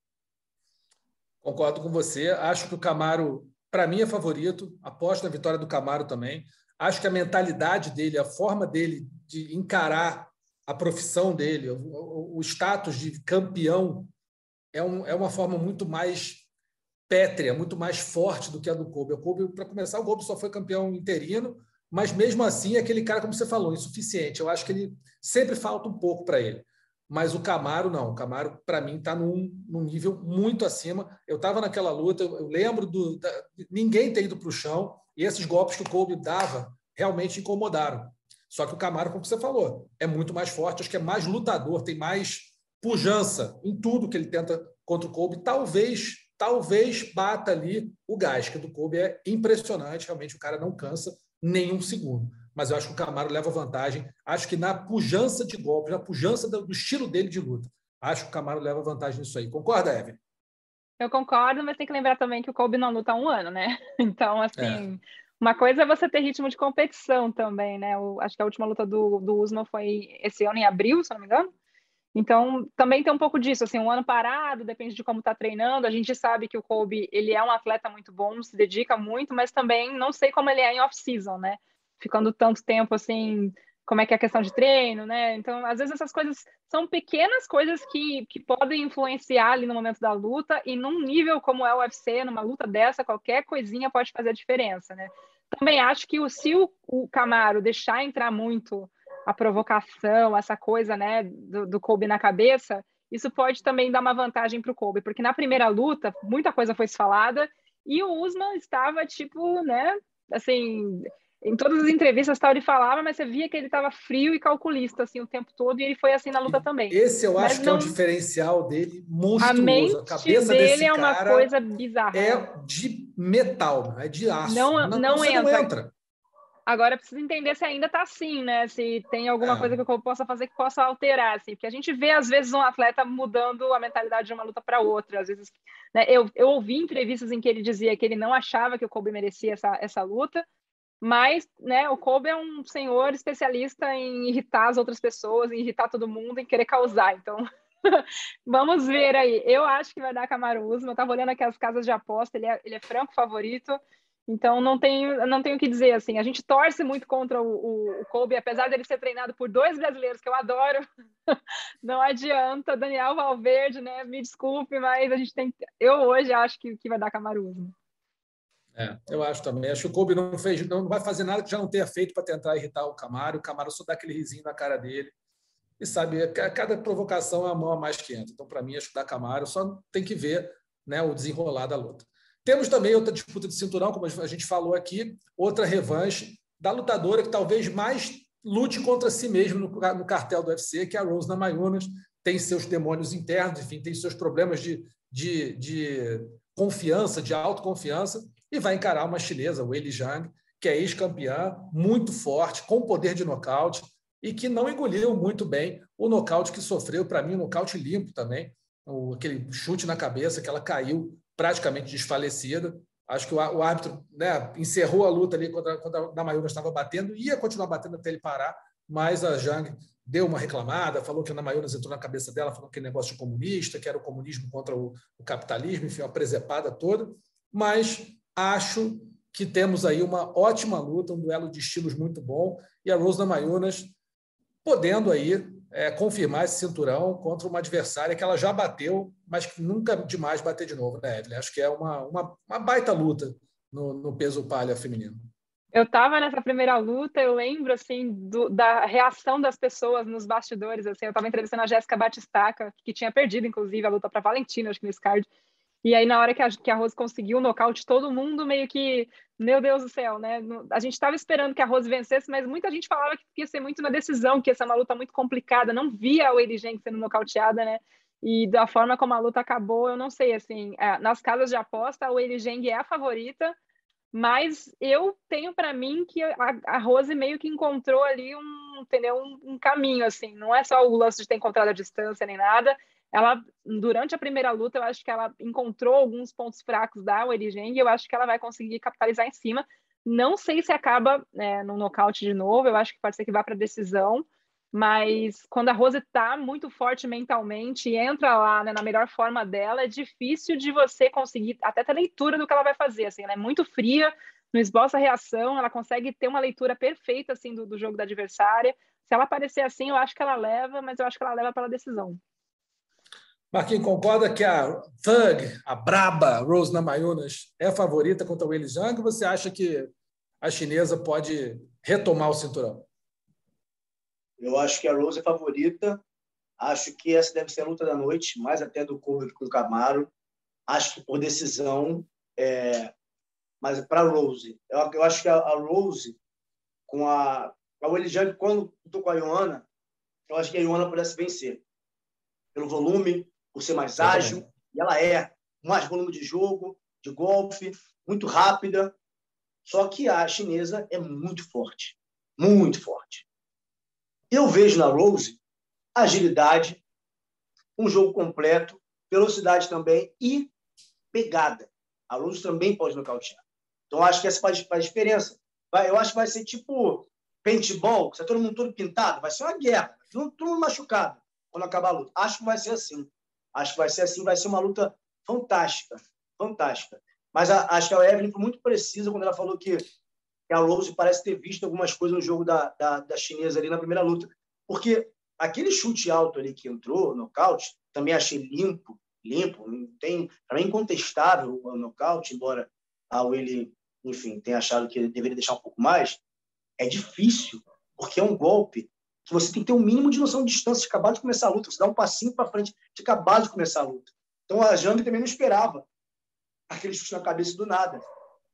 Concordo com você. Acho que o Camaro, para mim, é favorito. Aposto na vitória do Camaro também. Acho que a mentalidade dele, a forma dele de encarar a profissão dele, o status de campeão, é, um, é uma forma muito mais pétrea, muito mais forte do que a do Kobe. O Kobe, para começar, o Kobe só foi campeão interino, mas mesmo assim é aquele cara, como você falou, insuficiente. Eu acho que ele sempre falta um pouco para ele. Mas o Camaro, não. O Camaro, para mim, está num, num, nível muito acima. Eu estava naquela luta, eu lembro do. Da, ninguém ter ido para o chão, e esses golpes que o Kobe dava realmente incomodaram. Só que o Camaro, como você falou, é muito mais forte, acho que é mais lutador, tem mais pujança em tudo que ele tenta contra o Kobe. Talvez, talvez bata ali o gás, que do Kobe é impressionante, realmente o cara não cansa nenhum segundo mas eu acho que o Camaro leva vantagem. Acho que na pujança de golpe, na pujança do, estilo dele de luta, acho que o Camaro leva vantagem nisso aí. Concorda, Evan? Eu concordo, mas tem que lembrar também que o Kobe não luta há um ano, né? Então, assim, é. uma coisa é você ter ritmo de competição também, né? O, acho que a última luta do, do Usman foi esse ano, em abril, se não me engano. Então, também tem um pouco disso, assim, um ano parado, depende de como está treinando. A gente sabe que o Kobe, ele é um atleta muito bom, se dedica muito, mas também não sei como ele é em off-season, né? ficando tanto tempo assim, como é que é a questão de treino, né? Então, às vezes essas coisas são pequenas coisas que, que podem influenciar ali no momento da luta e num nível como é o UFC, numa luta dessa, qualquer coisinha pode fazer a diferença, né? Também acho que o, se o, o Camaro deixar entrar muito a provocação, essa coisa, né, do, do Kobe na cabeça, isso pode também dar uma vantagem para o Kobe, porque na primeira luta muita coisa foi falada e o Usman estava tipo, né, assim, em todas as entrevistas tal, ele falava, mas você via que ele estava frio e calculista assim o tempo todo, e ele foi assim na luta também. Esse eu acho mas que não... é um diferencial dele monstruoso. A, mente a cabeça dele é uma coisa bizarra. É de metal, é de aço. Não, não, não entra. não entra. Agora precisa entender se ainda está assim, né? Se tem alguma é. coisa que eu possa fazer que possa alterar, assim. Porque a gente vê, às vezes, um atleta mudando a mentalidade de uma luta para outra. Às vezes, né? eu, eu ouvi entrevistas em que ele dizia que ele não achava que o Kobe merecia essa, essa luta, mas, né, o Kobe é um senhor especialista em irritar as outras pessoas, em irritar todo mundo, em querer causar. Então, vamos ver aí. Eu acho que vai dar Camaro Usman. Eu estava olhando aqui as casas de aposta, ele é, ele é franco favorito. Então, não tenho, não tenho o que dizer, assim. A gente torce muito contra o, o, Kobe, apesar dele ser treinado por dois brasileiros que eu adoro. não adianta. Daniel Valverde, né? Me desculpe, mas a gente tem... Eu hoje acho que, que vai dar Camaro Usman. É, eu acho também. Acho que o Kobe não fez, não vai fazer nada que já não tenha feito para tentar irritar o Camaro. O Camaro só dá aquele risinho na cara dele. E sabe, cada provocação é a mão a mais que entra. Então, para mim, acho que da Camaro só tem que ver né, o desenrolar da luta. Temos também outra disputa de cinturão, como a gente falou aqui, outra revanche da lutadora que talvez mais lute contra si mesmo no, no cartel do UFC, que é a Rose Namajunas. Tem seus demônios internos, enfim, tem seus problemas de, de, de confiança, de autoconfiança e vai encarar uma chinesa, Weili Zhang, que é ex-campeã, muito forte, com poder de nocaute e que não engoliu muito bem o nocaute que sofreu, para mim, um nocaute limpo também, o, aquele chute na cabeça que ela caiu praticamente desfalecida. Acho que o, o árbitro né, encerrou a luta ali quando a, quando a Namayuna estava batendo, ia continuar batendo até ele parar, mas a Zhang deu uma reclamada, falou que a Namayunas entrou na cabeça dela, falou que é negócio comunista, que era o comunismo contra o, o capitalismo, enfim, uma presepada toda, mas Acho que temos aí uma ótima luta, um duelo de estilos muito bom, e a Rose Namajunas podendo aí é, confirmar esse cinturão contra uma adversária que ela já bateu, mas que nunca demais bater de novo, né, Evelyn? Acho que é uma, uma, uma baita luta no, no peso palha feminino. Eu estava nessa primeira luta, eu lembro assim do, da reação das pessoas nos bastidores. Assim, eu estava entrevistando a Jéssica Batistaca, que tinha perdido, inclusive, a luta para Valentina, acho que nesse card. E aí, na hora que a, que a Rose conseguiu o nocaute, todo mundo meio que, meu Deus do céu, né? A gente estava esperando que a Rose vencesse, mas muita gente falava que ia ser muito na decisão, que ia ser uma luta muito complicada. Não via a Weili sendo nocauteada, né? E da forma como a luta acabou, eu não sei, assim, é, nas casas de aposta, a Weili é a favorita, mas eu tenho para mim que a, a, Rose meio que encontrou ali um, entendeu, um, um, caminho, assim, não é só o lance de ter encontrado a distância nem nada, ela, durante a primeira luta, eu acho que ela encontrou alguns pontos fracos da Zhang e eu acho que ela vai conseguir capitalizar em cima, não sei se acaba é, no nocaute de novo, eu acho que pode ser que vá para decisão, mas quando a Rose está muito forte mentalmente e entra lá né, na melhor forma dela, é difícil de você conseguir até ter leitura do que ela vai fazer. Assim, ela é muito fria, não esboça reação, ela consegue ter uma leitura perfeita assim do, do jogo da adversária. Se ela aparecer assim, eu acho que ela leva, mas eu acho que ela leva pela decisão. Marquinhos, concorda que a Thug, a braba Rose Namajunas, é favorita contra o Weili Zhang? Ou você acha que a chinesa pode retomar o cinturão? Eu acho que a Rose é favorita. Acho que essa deve ser a luta da noite, mais até do Corvo com o Camaro. Acho que por decisão. É... Mas para a Rose, eu, acho que a, Rose, com a, a Willie Jung, quando estou com a Ioana, eu acho que a Ioana pudesse vencer. Pelo volume, por ser mais ágil. E ela é. Mais volume de jogo, de golpe, muito rápida. Só que a chinesa é muito forte. Muito forte. Eu vejo na Rose agilidade, um jogo completo, velocidade também e pegada. A Rose também pode nocautear. Então, acho que essa faz, faz diferença. Vai, eu acho que vai ser tipo paintball, que está todo mundo todo pintado, vai ser uma guerra, todo, todo mundo machucado quando acabar a luta. Acho que vai ser assim. Acho que vai ser assim, vai ser uma luta fantástica, fantástica. Mas a, acho que a Evelyn foi muito precisa quando ela falou que a Rose parece ter visto algumas coisas no jogo da, da, da chinesa ali na primeira luta. Porque aquele chute alto ali que entrou, nocaute, também achei limpo, limpo, não tem, para mim, incontestável o nocaute, embora a Willie, enfim, tenha achado que deveria deixar um pouco mais, é difícil, porque é um golpe você tem que ter um mínimo de noção de distância, de acabar de começar a luta, você dá um passinho para frente, de acabar de começar a luta. Então a Jang também não esperava aquele chute na cabeça do nada.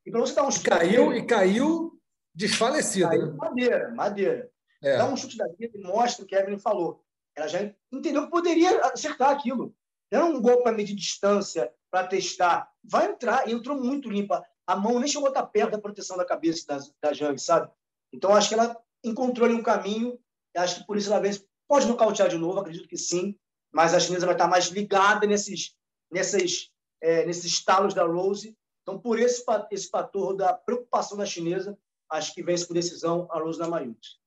E para você dar um chute. Caiu daquele, e caiu desfalecida. Caiu né? Madeira, madeira. É. Dá um chute daquele e mostra o que a Evelyn falou. Ela já entendeu que poderia acertar aquilo. Não era um gol para medir distância, para testar. Vai entrar, e entrou muito limpa. A mão nem chegou a estar perto da proteção da cabeça da, da sabe? Então, acho que ela encontrou ali um caminho. Acho que por isso ela vence. Pode nocautear de novo, acredito que sim. Mas a chinesa vai estar mais ligada nesses, nesses, é, nesses estalos da Rose então, por esse, esse fator da preocupação da chinesa, acho que vence por decisão a Rose Namajunas.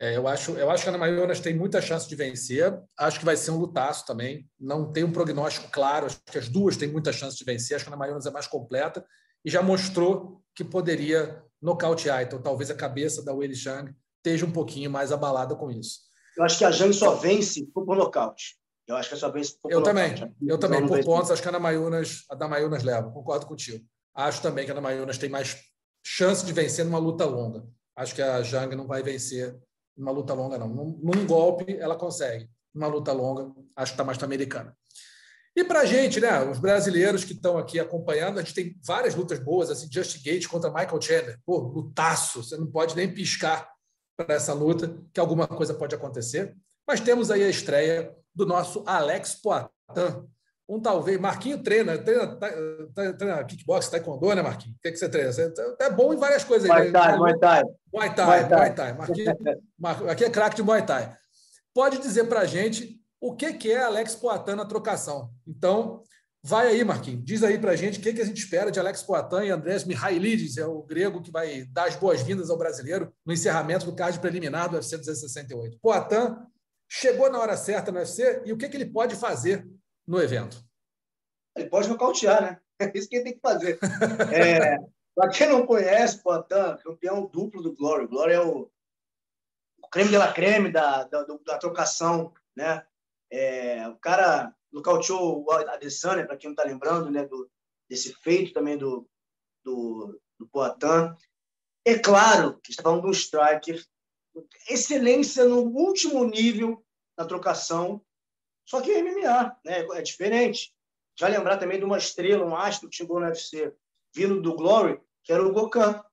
É, eu, acho, eu acho que a Namajunas tem muita chance de vencer. Acho que vai ser um lutaço também. Não tem um prognóstico claro. Acho que as duas têm muita chance de vencer. Acho que a Namajunas é mais completa e já mostrou que poderia nocautear. Então, talvez a cabeça da Weili Zhang esteja um pouquinho mais abalada com isso. Eu acho que a Zhang só vence por nocaute. Eu acho que é só vez Eu também. Né? Eu também. Por pontos, acho que a Damayunas, a Damayunas leva. Concordo contigo. Acho também que a Damayunas tem mais chance de vencer numa luta longa. Acho que a Jang não vai vencer numa luta longa, não. Num, num golpe, ela consegue. Numa luta longa, acho que está mais para americana. E para a gente, né, os brasileiros que estão aqui acompanhando, a gente tem várias lutas boas, assim, Just Gate contra Michael Chandler. Pô, lutaço, você não pode nem piscar para essa luta, que alguma coisa pode acontecer. Mas temos aí a estreia do nosso Alex Poitin. Um talvez. Marquinho treina, treina, treina, treina kickbox, taekwondo, né, Marquinho? O que, é que você treina? Você é bom em várias coisas. Muay Thai, Muay Thai. Muay Thai, Muay Thai. Marquinho, aqui é craque de Muay Thai. Pode dizer para a gente o que, que é Alex Poitin na trocação. Então, vai aí, Marquinhos. Diz aí para a gente o que, que a gente espera de Alex Poitin e Andrés Mihailidis, é o grego que vai dar as boas-vindas ao brasileiro no encerramento do card preliminar do UFC 268. Poitin chegou na hora certa no UFC e o que, que ele pode fazer no evento? Ele pode nocautear, né? É isso que ele tem que fazer. É, Para quem não conhece, Poitin, campeão duplo do Glory. O Glory é o, o creme de la creme da, da, da trocação, né? É, o cara nocauteou o Adesanya, para quem não está lembrando, né? Do, desse feito também do, do, do Poitin. É claro que está falando de um striker excelência no último nível da trocação. Só que é MMA, né? é diferente. Já lembrar também de uma estrela, um astro que chegou no UFC, vindo do Glory, que era o Gokan.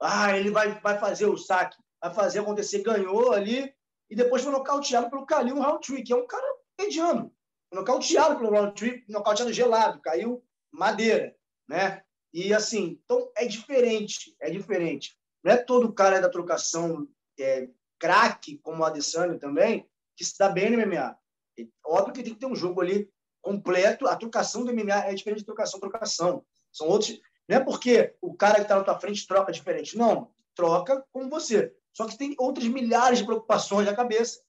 Ah, ele vai, vai fazer o saque, vai fazer acontecer, ganhou ali, e depois foi nocauteado pelo Khalil Roundtree, que é um cara mediano. Nocauteado pelo Roundtree, nocauteado gelado, caiu madeira, né? E assim, então é diferente, é diferente. Não é todo cara da trocação é, craque, como o Adesanya também, que se dá bem no MMA. Óbvio que tem que ter um jogo ali completo. A trocação do MMA é diferente de trocação trocação. São outros. Não é porque o cara que está na tua frente troca diferente. Não, troca com você. Só que tem outras milhares de preocupações na cabeça.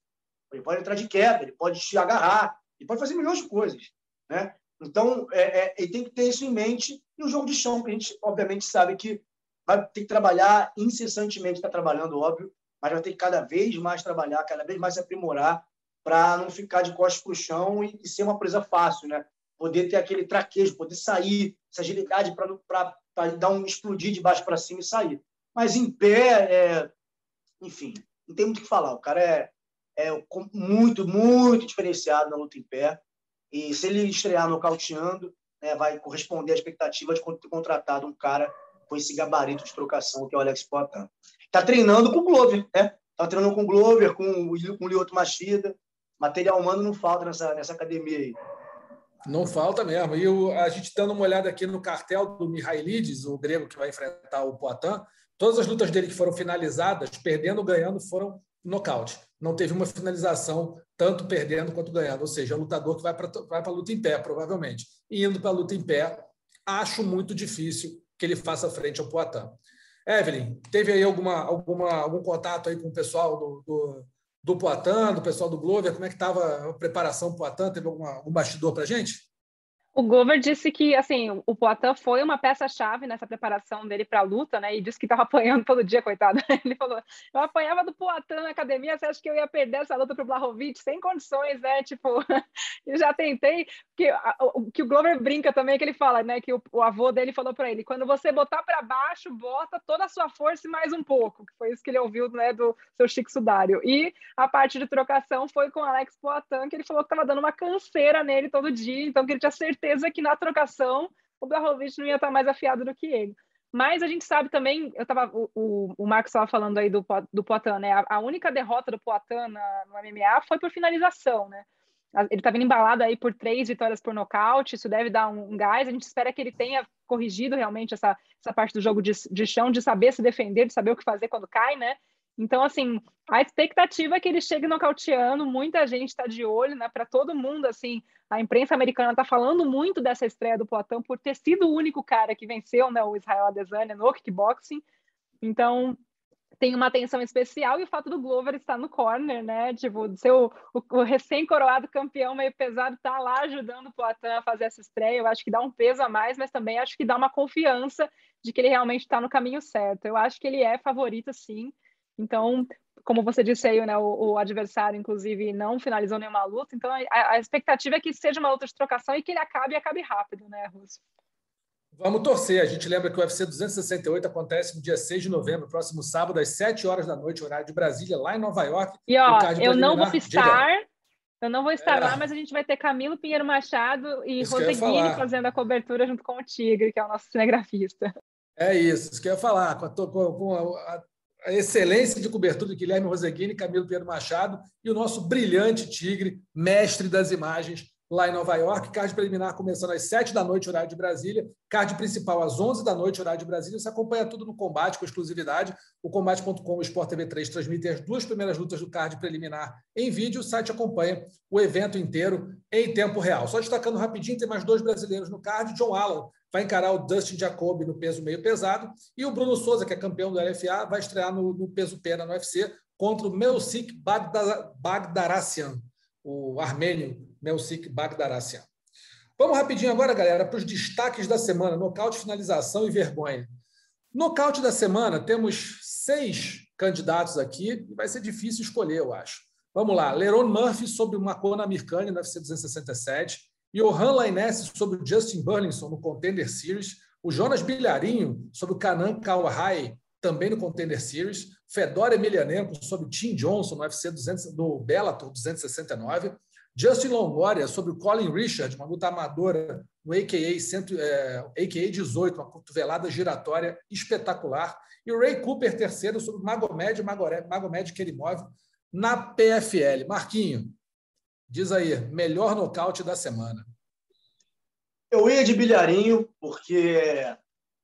Ele pode entrar de queda, ele pode te agarrar, ele pode fazer milhões de coisas. Né? Então, é, é, ele tem que ter isso em mente. E o jogo de chão, que a gente, obviamente, sabe que vai ter que trabalhar incessantemente, está trabalhando, óbvio, mas vai ter que cada vez mais trabalhar, cada vez mais se aprimorar para não ficar de costas para o chão e, e, ser uma presa fácil, né? Poder ter aquele traquejo, poder sair, essa agilidade para dar um explodir de baixo para cima e sair. Mas em pé, é... enfim, não tem muito o que falar. O cara é, é muito, muito diferenciado na luta em pé. E se ele estrear nocauteando, né, vai corresponder à expectativa de ter contratado um cara com esse gabarito de trocação que é o Alex Poitin. Está treinando com o Glover, né? Está treinando com o Glover, com o, com o Lyoto Machida. Material humano não falta nessa, nessa academia aí. Não falta mesmo. E o, a gente dando uma olhada aqui no cartel do Mihailides, o grego que vai enfrentar o Poitin, todas as lutas dele que foram finalizadas, perdendo ou ganhando, foram nocaute. Não teve uma finalização, tanto perdendo quanto ganhando. Ou seja, é um lutador que vai para vai a luta em pé, provavelmente. E indo para a luta em pé, acho muito difícil que ele faça frente ao Poitin. Evelyn, teve aí alguma, alguma, algum contato aí com o pessoal do, do, do Poitin, do pessoal do Glover? Como é que estava a preparação do Poitin? Teve alguma, algum bastidor para a gente? O Glover disse que assim o Poitin foi uma peça-chave nessa preparação dele para a luta, né? E disse que estava apanhando todo dia, coitado. Ele falou: eu apanhava do Poitin na academia, você acha que eu ia perder essa luta para o Blahovic? Sem condições, né? Tipo, eu já tentei. Que, que o Glover brinca também, que ele fala, né? Que o, o avô dele falou para ele: quando você botar para baixo, bota toda a sua força e mais um pouco. Que foi isso que ele ouviu, né? Do seu Chico Sudário. E a parte de trocação foi com o Alex Poitin, que ele falou que estava dando uma canseira nele todo dia, então que ele tinha certeza certeza que na trocação o Blachowicz não ia estar mais afiado do que ele. Mas a gente sabe também, eu tava, o, o, o Marcos estava falando aí do, do Poitin, né? A, a, única derrota do Poitin na, no MMA foi por finalização, né? Ele está vindo embalado aí por três vitórias por nocaute, isso deve dar um, um, gás. A gente espera que ele tenha corrigido realmente essa, essa parte do jogo de, de chão, de saber se defender, de saber o que fazer quando cai, né? Então, assim, a expectativa é que ele chegue nocauteando, muita gente está de olho, né? Para todo mundo, assim, a imprensa americana está falando muito dessa estreia do Poitin por ter sido o único cara que venceu né, o Israel Adesanya no kickboxing. Então, tem uma atenção especial e o fato do Glover estar no corner, né? Tipo, ser o, o, o recém-coroado campeão meio pesado tá lá ajudando o Poitin a fazer essa estreia. Eu acho que dá um peso a mais, mas também acho que dá uma confiança de que ele realmente está no caminho certo. Eu acho que ele é favorito, sim. Então, como você disse aí, né, o, o, adversário, inclusive, não finalizou nenhuma luta. Então, a, a, expectativa é que seja uma luta de trocação e que ele acabe e acabe rápido, né, Russo? Vamos torcer. A gente lembra que o UFC 268 acontece no dia 6 de novembro, próximo sábado, às 7 horas da noite, horário de Brasília, lá em Nova York. E, ó, eu não vou estar... Eu não vou estar é. lá, mas a gente vai ter Camilo Pinheiro Machado e Roseguini fazendo a cobertura junto com o Tigre, que é o nosso cinegrafista. É isso, isso que eu ia falar. Com a, com a, a excelência de cobertura de Guilherme Roseguini, Camilo Pedro Machado e o nosso brilhante Tigre, mestre das imagens lá em Nova York. Card preliminar começando às 7 da noite, horário de Brasília. Card principal às 11 da noite, horário de Brasília. Você acompanha tudo no Combate com exclusividade. O Combate.com e o Sport TV 3 transmitem as duas primeiras lutas do card preliminar em vídeo. O site acompanha o evento inteiro em tempo real. Só destacando rapidinho, tem mais dois brasileiros no card. John Allen vai encarar o Dustin Jacoby no peso meio pesado, e o Bruno Souza, que é campeão do LFA, vai estrear no, no peso pena no UFC contra o Melsik Bagdarassian, o armênio Melsik Bagdarassian. Vamos rapidinho agora, galera, para os destaques da semana: nocaute, finalização e vergonha. Nocaute da semana, temos seis candidatos aqui, e vai ser difícil escolher, eu acho. Vamos lá: Leron Murphy sobre o Makona Mirkani no UFC 267. Johan Lainesse sobre o Justin Burlinson no Contender Series, o Jonas Bilharinho sobre o Kanan Kawahai, também no Contender Series, Fedor Emelianenko sobre Tim Johnson no UFC 200, do Bellator 269, Justin Longoria sobre o Colin Richard, uma luta amadora no AKA, 100, é, AKA 18, uma cotovelada giratória espetacular. E o Ray Cooper, terceiro, sobre o Magomed, Magomed Kerimov na PFL. Marquinho, diz aí, melhor nocaute da semana. Eu ia de bilharinho, porque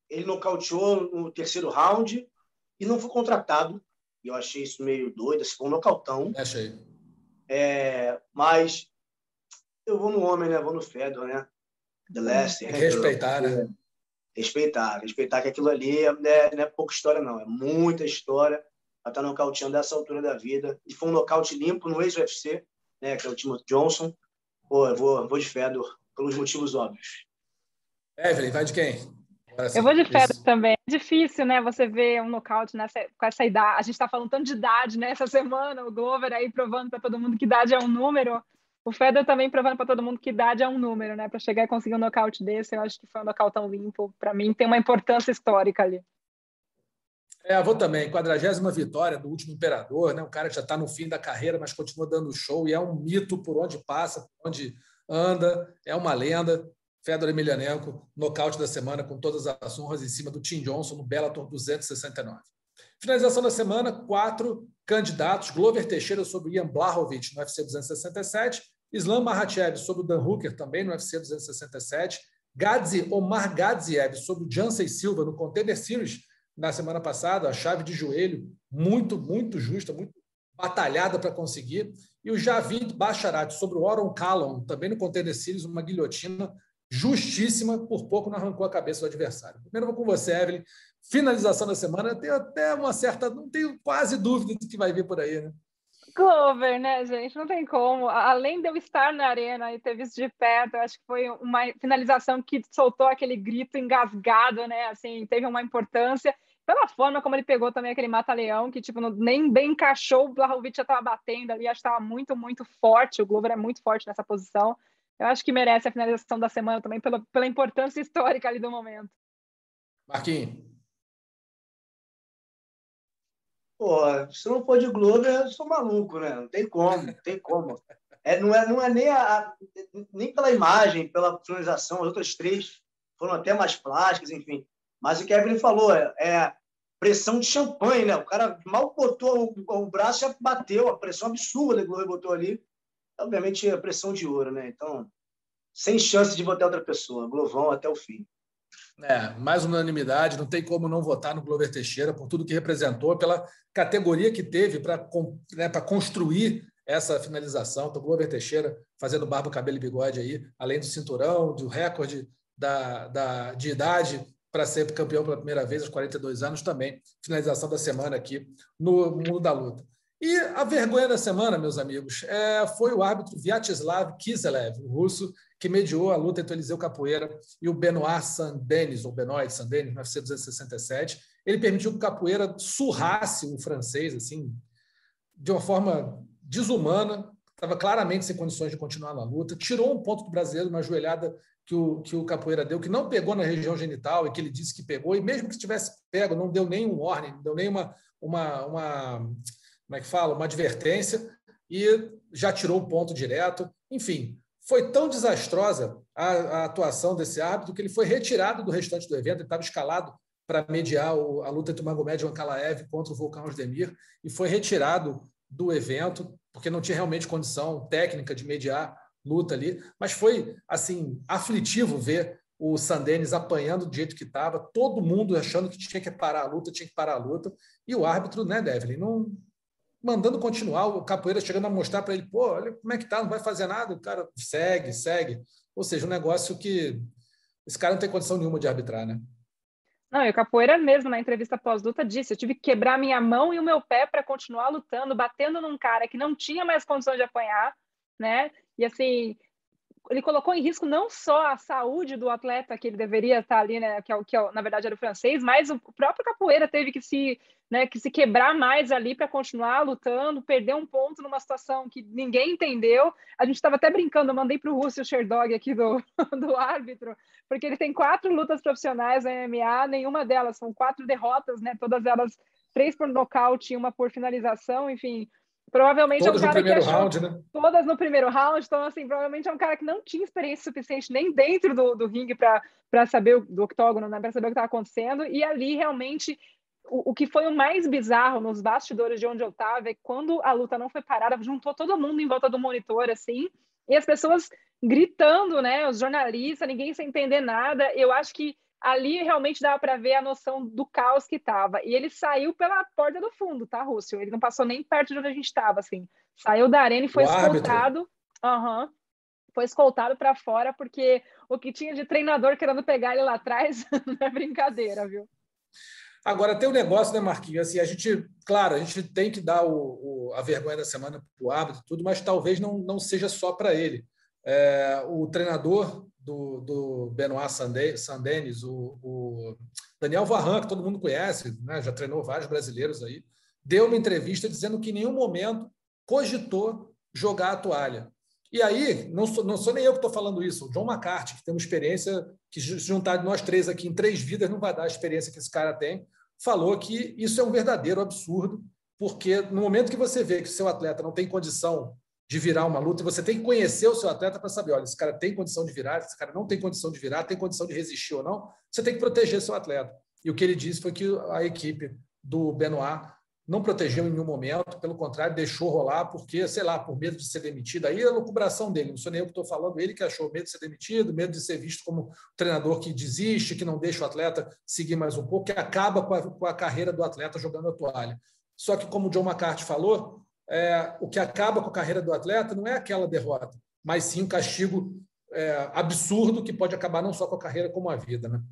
ele nocauteou no terceiro round e não foi contratado. E eu achei isso meio doido, assim, foi um nocautão. Achei. É, mas eu vou no homem, né? Vou no Fedor, né? The Last. Que respeitar, né? Respeitar, respeitar que aquilo ali é, é, não é pouca história, não. É muita história para estar tá nocauteando dessa altura da vida. E foi um nocaute limpo no ex-UFC, né? Que é o Timothy Johnson. Pô, eu vou, vou de Fedor, pelos motivos óbvios. Evelyn, vai de quem? Eu vou de Fedor também. É difícil, né? Você ver um nocaute nessa, com essa idade. A gente está falando tanto de idade, né? Essa semana, o Glover aí provando para todo mundo que idade é um número. O Fedor também provando para todo mundo que idade é um número, né? Para chegar e conseguir um nocaute desse, eu acho que foi um nocautão limpo. Para mim, tem uma importância histórica ali. É, eu vou também. 40 vitória do último imperador, né? Um cara que já está no fim da carreira, mas continua dando show e é um mito por onde passa, por onde anda, é uma lenda. Fedor Emelianenko, nocaute da semana com todas as honras em cima do Tim Johnson no Bellator 269. Finalização da semana, quatro candidatos. Glover Teixeira sobre Ian Blachowicz no UFC 267. Islam Makhachev sobre o Dan Hooker também no UFC 267. Gadzi Omar Gadziev sobre o Jansen Silva no Contender Series na semana passada. A chave de joelho muito, muito justa, muito batalhada para conseguir. E o Javid Bacharat sobre o Oron Callon, também no Contender Series, uma guilhotina justíssima, por pouco não arrancou a cabeça do adversário. Primeiro vou com você, Evelyn. Finalização da semana, eu tenho até uma certa, não tenho quase dúvida do que vai vir por aí, né? Glover, né, gente? Não tem como. Além de eu estar na arena e ter visto de perto, eu acho que foi uma finalização que soltou aquele grito engasgado, né? Assim, teve uma importância. Pela forma como ele pegou também aquele mata-leão, que tipo, nem bem encaixou, o Blahovic já estava batendo ali, acho que estava muito, muito forte. O Glover é muito forte nessa posição eu acho que merece a finalização da semana também pela, pela importância histórica ali do momento. Marquinhos. Pô, se não for de Globo, eu sou maluco, né? Não tem como, não tem como. É, não, é, não é nem, a, nem pela imagem, pela finalização, as outras três foram até mais plásticas, enfim. Mas o que a Evelyn falou é, é pressão de champanhe, né? O cara mal botou o, o braço já bateu, a pressão absurda que o Globo botou ali obviamente, a pressão de ouro, né? Então, sem chance de votar outra pessoa. Glovão até o fim. É, mais unanimidade, não tem como não votar no Glover Teixeira por tudo que representou, pela categoria que teve para né, construir essa finalização. Então, Glover Teixeira fazendo barba, cabelo e bigode aí, além do cinturão, do recorde da, da, de idade para ser campeão pela primeira vez aos 42 anos também. Finalização da semana aqui no mundo da luta. E a vergonha da semana, meus amigos, é, foi o árbitro Vyacheslav Kiselev, o russo, que mediou a luta entre o Eliseu Capoeira e o Benoit Sandenis, ou Benoit Sandenis, no UFC 267. Ele permitiu que o Capoeira surrasse o francês, assim, de uma forma desumana, estava claramente sem condições de continuar na luta, tirou um ponto do brasileiro, uma joelhada que o, que o Capoeira deu, que não pegou na região genital e que ele disse que pegou, e mesmo que tivesse pego, não deu nenhum warning, não deu nenhuma uma, uma como é que fala, uma advertência e já tirou o ponto direto. Enfim, foi tão desastrosa a, a, atuação desse árbitro que ele foi retirado do restante do evento. Ele estava escalado para mediar o, a luta entre o Magomed Ankalaev contra o Volcão Osdemir e foi retirado do evento porque não tinha realmente condição técnica de mediar luta ali. Mas foi assim aflitivo ver o Sandenis apanhando do jeito que estava, todo mundo achando que tinha que parar a luta, tinha que parar a luta, e o árbitro, né, Devlin, não, mandando continuar, o capoeira chegando a mostrar para ele, pô, olha como é que tá, não vai fazer nada, o cara segue, segue. Ou seja, um negócio que esse cara não tem condição nenhuma de arbitrar, né? Não, e o capoeira mesmo, na entrevista pós-luta, disse: eu tive que quebrar minha mão e o meu pé para continuar lutando, batendo num cara que não tinha mais condição de apanhar, né? E assim, ele colocou em risco não só a saúde do atleta que ele deveria estar ali, né, que, é, que é, na verdade era o francês, mas o próprio capoeira teve que se, né, que se quebrar mais ali para continuar lutando, perder um ponto numa situação que ninguém entendeu. A gente estava até brincando, eu mandei para o Russell Sherdog aqui do, do árbitro, porque ele tem quatro lutas profissionais na MMA, nenhuma delas são quatro derrotas, né, todas elas três por nocaute e uma por finalização, enfim, Provavelmente todas é um cara no primeiro que achou, round, né? Todas no primeiro round, então, assim, provavelmente é um cara que não tinha experiência suficiente nem dentro do, do ringue para saber, do octógono, né, para saber o que estava acontecendo, e ali realmente o, o, que foi o mais bizarro nos bastidores de onde eu estava é que quando a luta não foi parada, juntou todo mundo em volta do monitor, assim, e as pessoas gritando, né, os jornalistas, ninguém sem entender nada, eu acho que ali realmente dava para ver a noção do caos que estava. E ele saiu pela porta do fundo, tá, Rússio? Ele não passou nem perto de onde a gente estava, assim. Saiu da arena e foi o escoltado. Uhum, foi escoltado para fora, porque o que tinha de treinador querendo pegar ele lá atrás não é brincadeira, viu? Agora, tem um negócio, né, Marquinhos? Assim, a gente, claro, a gente tem que dar o, o a vergonha da semana para o árbitro tudo, mas talvez não, não seja só para ele. É, o treinador do, do Benoit Sandenis, o, o, Daniel Varran, que todo mundo conhece, né, já treinou vários brasileiros aí, deu uma entrevista dizendo que em nenhum momento cogitou jogar a toalha. E aí, não sou, não sou nem eu que estou falando isso, o John McCarthy, que tem uma experiência que se juntar nós três aqui em três vidas não vai dar a experiência que esse cara tem, falou que isso é um verdadeiro absurdo, porque no momento que você vê que o seu atleta não tem condição de virar uma luta, e você tem que conhecer o seu atleta para saber, olha, esse cara tem condição de virar, esse cara não tem condição de virar, tem condição de resistir ou não, você tem que proteger seu atleta. E o que ele disse foi que a equipe do Benoit não protegeu em nenhum momento, pelo contrário, deixou rolar, porque, sei lá, por medo de ser demitido. Aí é a lucubração dele, não sou nem eu que estou falando, ele que achou medo de ser demitido, medo de ser visto como treinador que desiste, que não deixa o atleta seguir mais um pouco, que acaba com a, com a carreira do atleta jogando a toalha. Só que, como o John McCarthy falou, é, o que acaba com a carreira do atleta não é aquela derrota, mas sim um castigo é, absurdo que pode acabar não só com a carreira, como a vida. Né?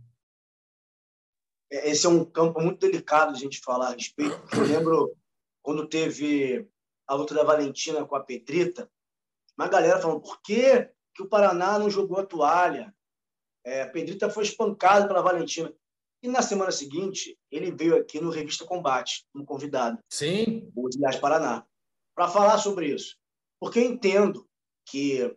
É, esse é um campo muito delicado de a gente falar a respeito. Eu lembro quando teve a luta da Valentina com a Pedrita, uma galera falando por que, que o Paraná não jogou a toalha? É, a Pedrita foi espancada pela Valentina. E na semana seguinte, ele veio aqui no Revista Combate, como convidado. Sim. O Dias Paraná para falar sobre isso. Porque entendo que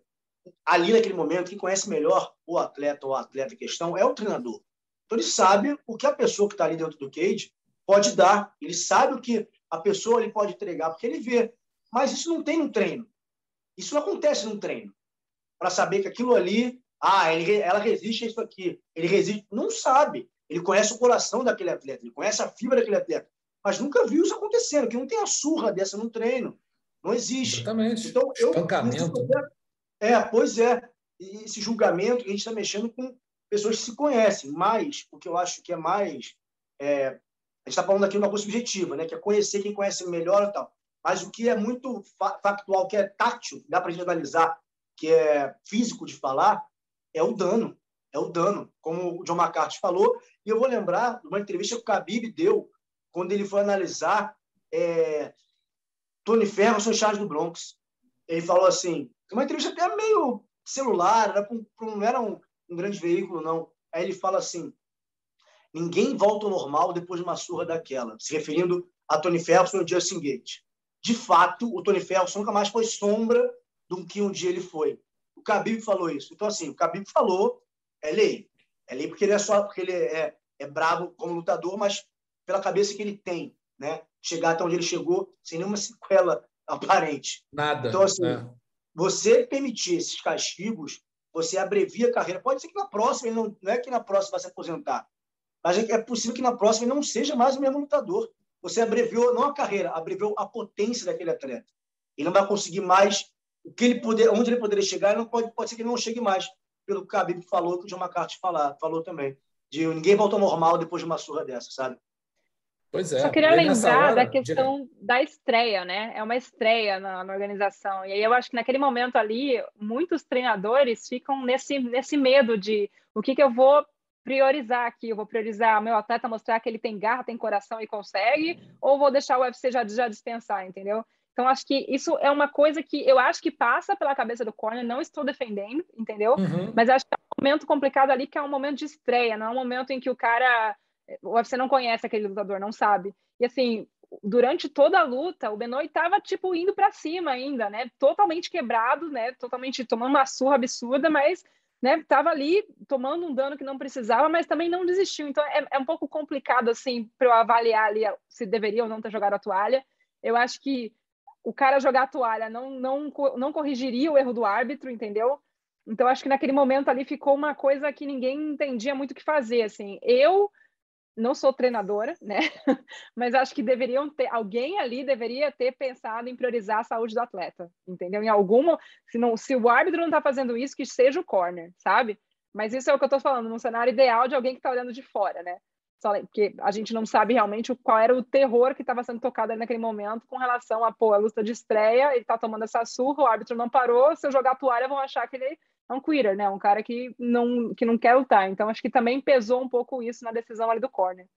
ali naquele momento, quem conhece melhor o atleta ou a atleta em questão é o treinador. Então ele sabe o que a pessoa que está ali dentro do cage pode dar, ele sabe o que a pessoa ali pode entregar, porque ele vê. Mas isso não tem no treino. Isso não acontece no treino. Para saber que aquilo ali, ah, ele, ela resiste a isso aqui, ele resiste. Não sabe. Ele conhece o coração daquele atleta, ele conhece a fibra daquele atleta, mas nunca viu isso acontecendo, que não tem a surra dessa no treino. Não existe. Exatamente. Então, eu, Espancamento. É, pois é. E esse julgamento, a gente está mexendo com pessoas que se conhecem, mas o que eu acho que é mais. É, a gente está falando aqui de uma coisa subjetiva, né? que é conhecer quem conhece melhor e tal. Mas o que é muito factual, que é tátil, dá para a gente analisar, que é físico de falar, é o dano. É o dano, como o John McCarthy falou. E eu vou lembrar de uma entrevista que o Khabib deu quando ele foi analisar é, Tony Ferguson Charles do Bronx. Ele falou assim, uma entrevista até meio celular, era não era um, um grande veículo, não. Aí ele fala assim, ninguém volta ao normal depois de uma surra daquela, se referindo a Tony Ferguson e Justin Gate. De fato, o Tony Ferguson nunca mais foi sombra do que um dia ele foi. O Khabib falou isso. Então, assim, o Khabib falou, é lei. É lei porque ele é só porque ele é, é bravo como lutador, mas pela cabeça que ele tem, né? Chegar até onde ele chegou sem nenhuma sequela aparente. Nada. Então, assim, é. você permitir esses castigos, você abrevia a carreira. Pode ser que na próxima, ele não, não é que na próxima vai se aposentar, mas é, é possível que na próxima ele não seja mais o mesmo lutador. Você abreviou não a carreira, abreviou a potência daquele atleta. Ele não vai conseguir mais o que ele poder, onde ele poderia chegar, ele não pode, pode ser que ele não chegue mais, pelo que o Khabib falou, que o John McCarthy falar, falou também, de ninguém volta ao normal depois de uma surra dessa, sabe? Pois é. Só queria lembrar hora, da questão da estreia, né? É uma estreia na, na, organização. E aí eu acho que naquele momento ali, muitos treinadores ficam nesse, nesse medo de o que, que eu vou priorizar aqui. Eu vou priorizar o meu atleta, mostrar que ele tem garra, tem coração e consegue, ou vou deixar o UFC já, já dispensar, entendeu? Então, acho que isso é uma coisa que eu acho que passa pela cabeça do corner, não estou defendendo, entendeu? Uhum. Mas acho que é um momento complicado ali, que é um momento de estreia, não é um momento em que o cara o UFC não conhece aquele lutador, não sabe. E assim, durante toda a luta, o Benoit estava tipo indo para cima ainda, né? Totalmente quebrado, né? Totalmente tomando uma surra absurda, mas né, tava ali tomando um dano que não precisava, mas também não desistiu. Então é, é um pouco complicado assim para eu avaliar ali se deveria ou não ter jogado a toalha. Eu acho que o cara jogar a toalha não, não, não corrigiria o erro do árbitro, entendeu? Então, acho que naquele momento ali ficou uma coisa que ninguém entendia muito o que fazer. Assim, eu não sou treinadora, né? Mas acho que deveriam ter alguém ali deveria ter pensado em priorizar a saúde do atleta, entendeu? Em alguma, se não, se o árbitro não está fazendo isso, que seja o corner, sabe? Mas isso é o que eu estou falando, num cenário ideal de alguém que está olhando de fora, né? Porque a gente não sabe realmente qual era o terror que estava sendo tocado ali naquele momento com relação a, pô, a luta de estreia, ele está tomando essa surra, o árbitro não parou, se eu jogar a toalha vão achar que ele é um quitter, né? Um cara que não, que não quer lutar. Então, acho que também pesou um pouco isso na decisão ali do corner.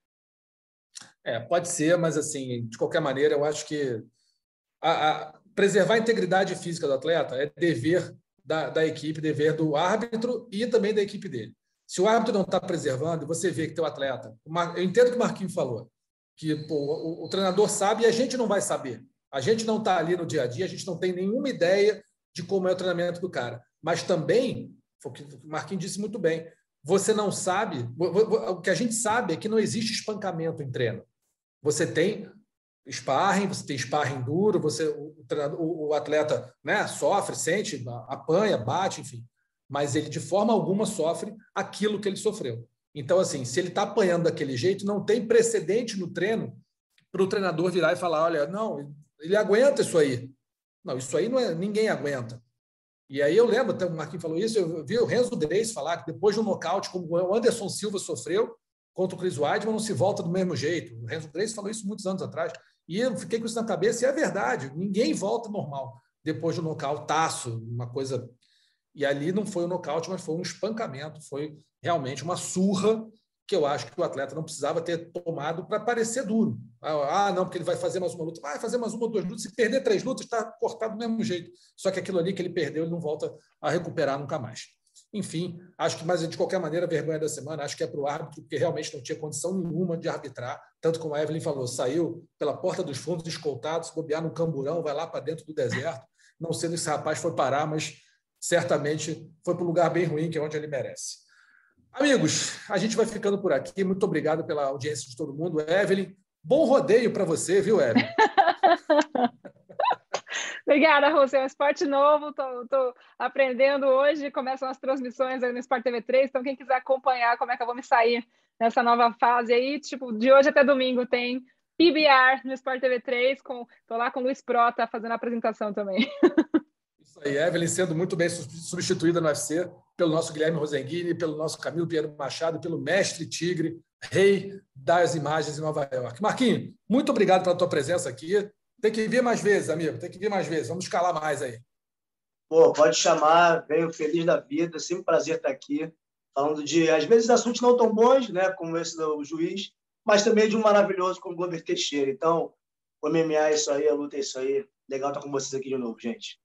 É, pode ser, mas assim, de qualquer maneira, eu acho que a, a preservar a integridade física do atleta é dever da, da, equipe, dever do árbitro e também da equipe dele. Se o árbitro não está preservando, você vê que teu atleta. Eu entendo o que o Marquinhos falou, que pô, o, o, treinador sabe e a gente não vai saber. A gente não está ali no dia a dia, a gente não tem nenhuma ideia de como é o treinamento do cara mas também, o que o Marquinhos disse muito bem, você não sabe, o que a gente sabe é que não existe espancamento em treino. Você tem sparring, você tem sparring duro, você, o, o atleta né, sofre, sente, apanha, bate, enfim, mas ele de forma alguma sofre aquilo que ele sofreu. Então, assim, se ele está apanhando daquele jeito, não tem precedente no treino para o treinador virar e falar: olha, não, ele aguenta isso aí. Não, isso aí não é, ninguém aguenta. E aí eu lembro, o Marquinhos falou isso, eu vi o Renzo Dreis falar que depois do nocaute, como o Anderson Silva sofreu contra o Chris Weidman, não se volta do mesmo jeito. O Renzo Dreis falou isso muitos anos atrás. E eu fiquei com isso na cabeça, e é verdade, ninguém volta normal depois do nocaute, taço, uma coisa. E ali não foi um nocaute, mas foi um espancamento, foi realmente uma surra que eu acho que o atleta não precisava ter tomado para parecer duro. Ah, ah, não, porque ele vai fazer mais uma luta. Vai fazer mais uma ou duas lutas. Se perder três lutas, está cortado do mesmo jeito. Só que aquilo ali que ele perdeu, ele não volta a recuperar nunca mais. Enfim, acho que, mas de qualquer maneira, a vergonha da semana, acho que é para o árbitro, porque realmente não tinha condição nenhuma de arbitrar. Tanto como a Evelyn falou, saiu pela porta dos fundos, escoltado, se bobear no camburão, vai lá para dentro do deserto. Não sei se esse rapaz foi parar, mas certamente foi para um lugar bem ruim, que é onde ele merece. Amigos, a gente vai ficando por aqui. Muito obrigado pela audiência de todo mundo. Evelyn, bom rodeio para você, viu, Evelyn? Obrigada, Rússia. É um esporte novo, estou aprendendo hoje. Começam as transmissões aí no Sport TV 3. Então, quem quiser acompanhar como é que eu vou me sair nessa nova fase aí, tipo, de hoje até domingo tem PBR no Sport TV 3. Estou lá com o Luiz Prota fazendo a apresentação também. Isso aí, Evelyn sendo muito bem substituída no UFC pelo nosso Guilherme Rosenguini, pelo nosso Camilo Pinheiro Machado, pelo mestre Tigre, rei das imagens em Nova York. Marquinhos, muito obrigado pela tua presença aqui. Tem que vir mais vezes, amigo, tem que vir mais vezes. Vamos escalar mais aí. Pô, pode chamar, venho feliz da vida, sempre um prazer estar aqui, falando de, às vezes, assuntos não tão bons, né, como esse do juiz, mas também de um maravilhoso como o Glover Teixeira. Então, o MMA é isso aí, a luta é isso aí. Legal estar com vocês aqui de novo, gente.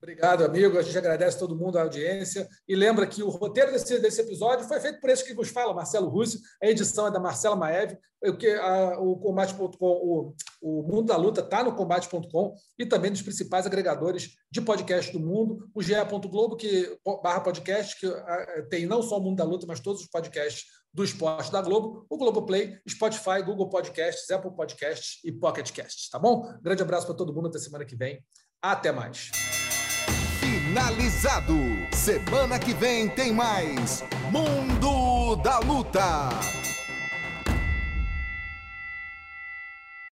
Obrigado, amigo. A gente agradece todo mundo a audiência. E lembra que o roteiro desse, desse episódio foi feito por esse que vos fala, Marcelo Russo. A edição é da Marcela Maev. Que, a, o combate.com, o, o Mundo da Luta está no combate.com e também nos principais agregadores de podcast do mundo. O ge.globo, que barra podcast, que a, tem não só o Mundo da Luta, mas todos os podcasts do esporte da Globo, o Globoplay, Spotify, Google Podcasts, Apple Podcasts e Pocket Casts, tá bom? Grande abraço para todo mundo até semana que vem. Até mais finalizado. Semana que vem tem mais Mundo da Luta.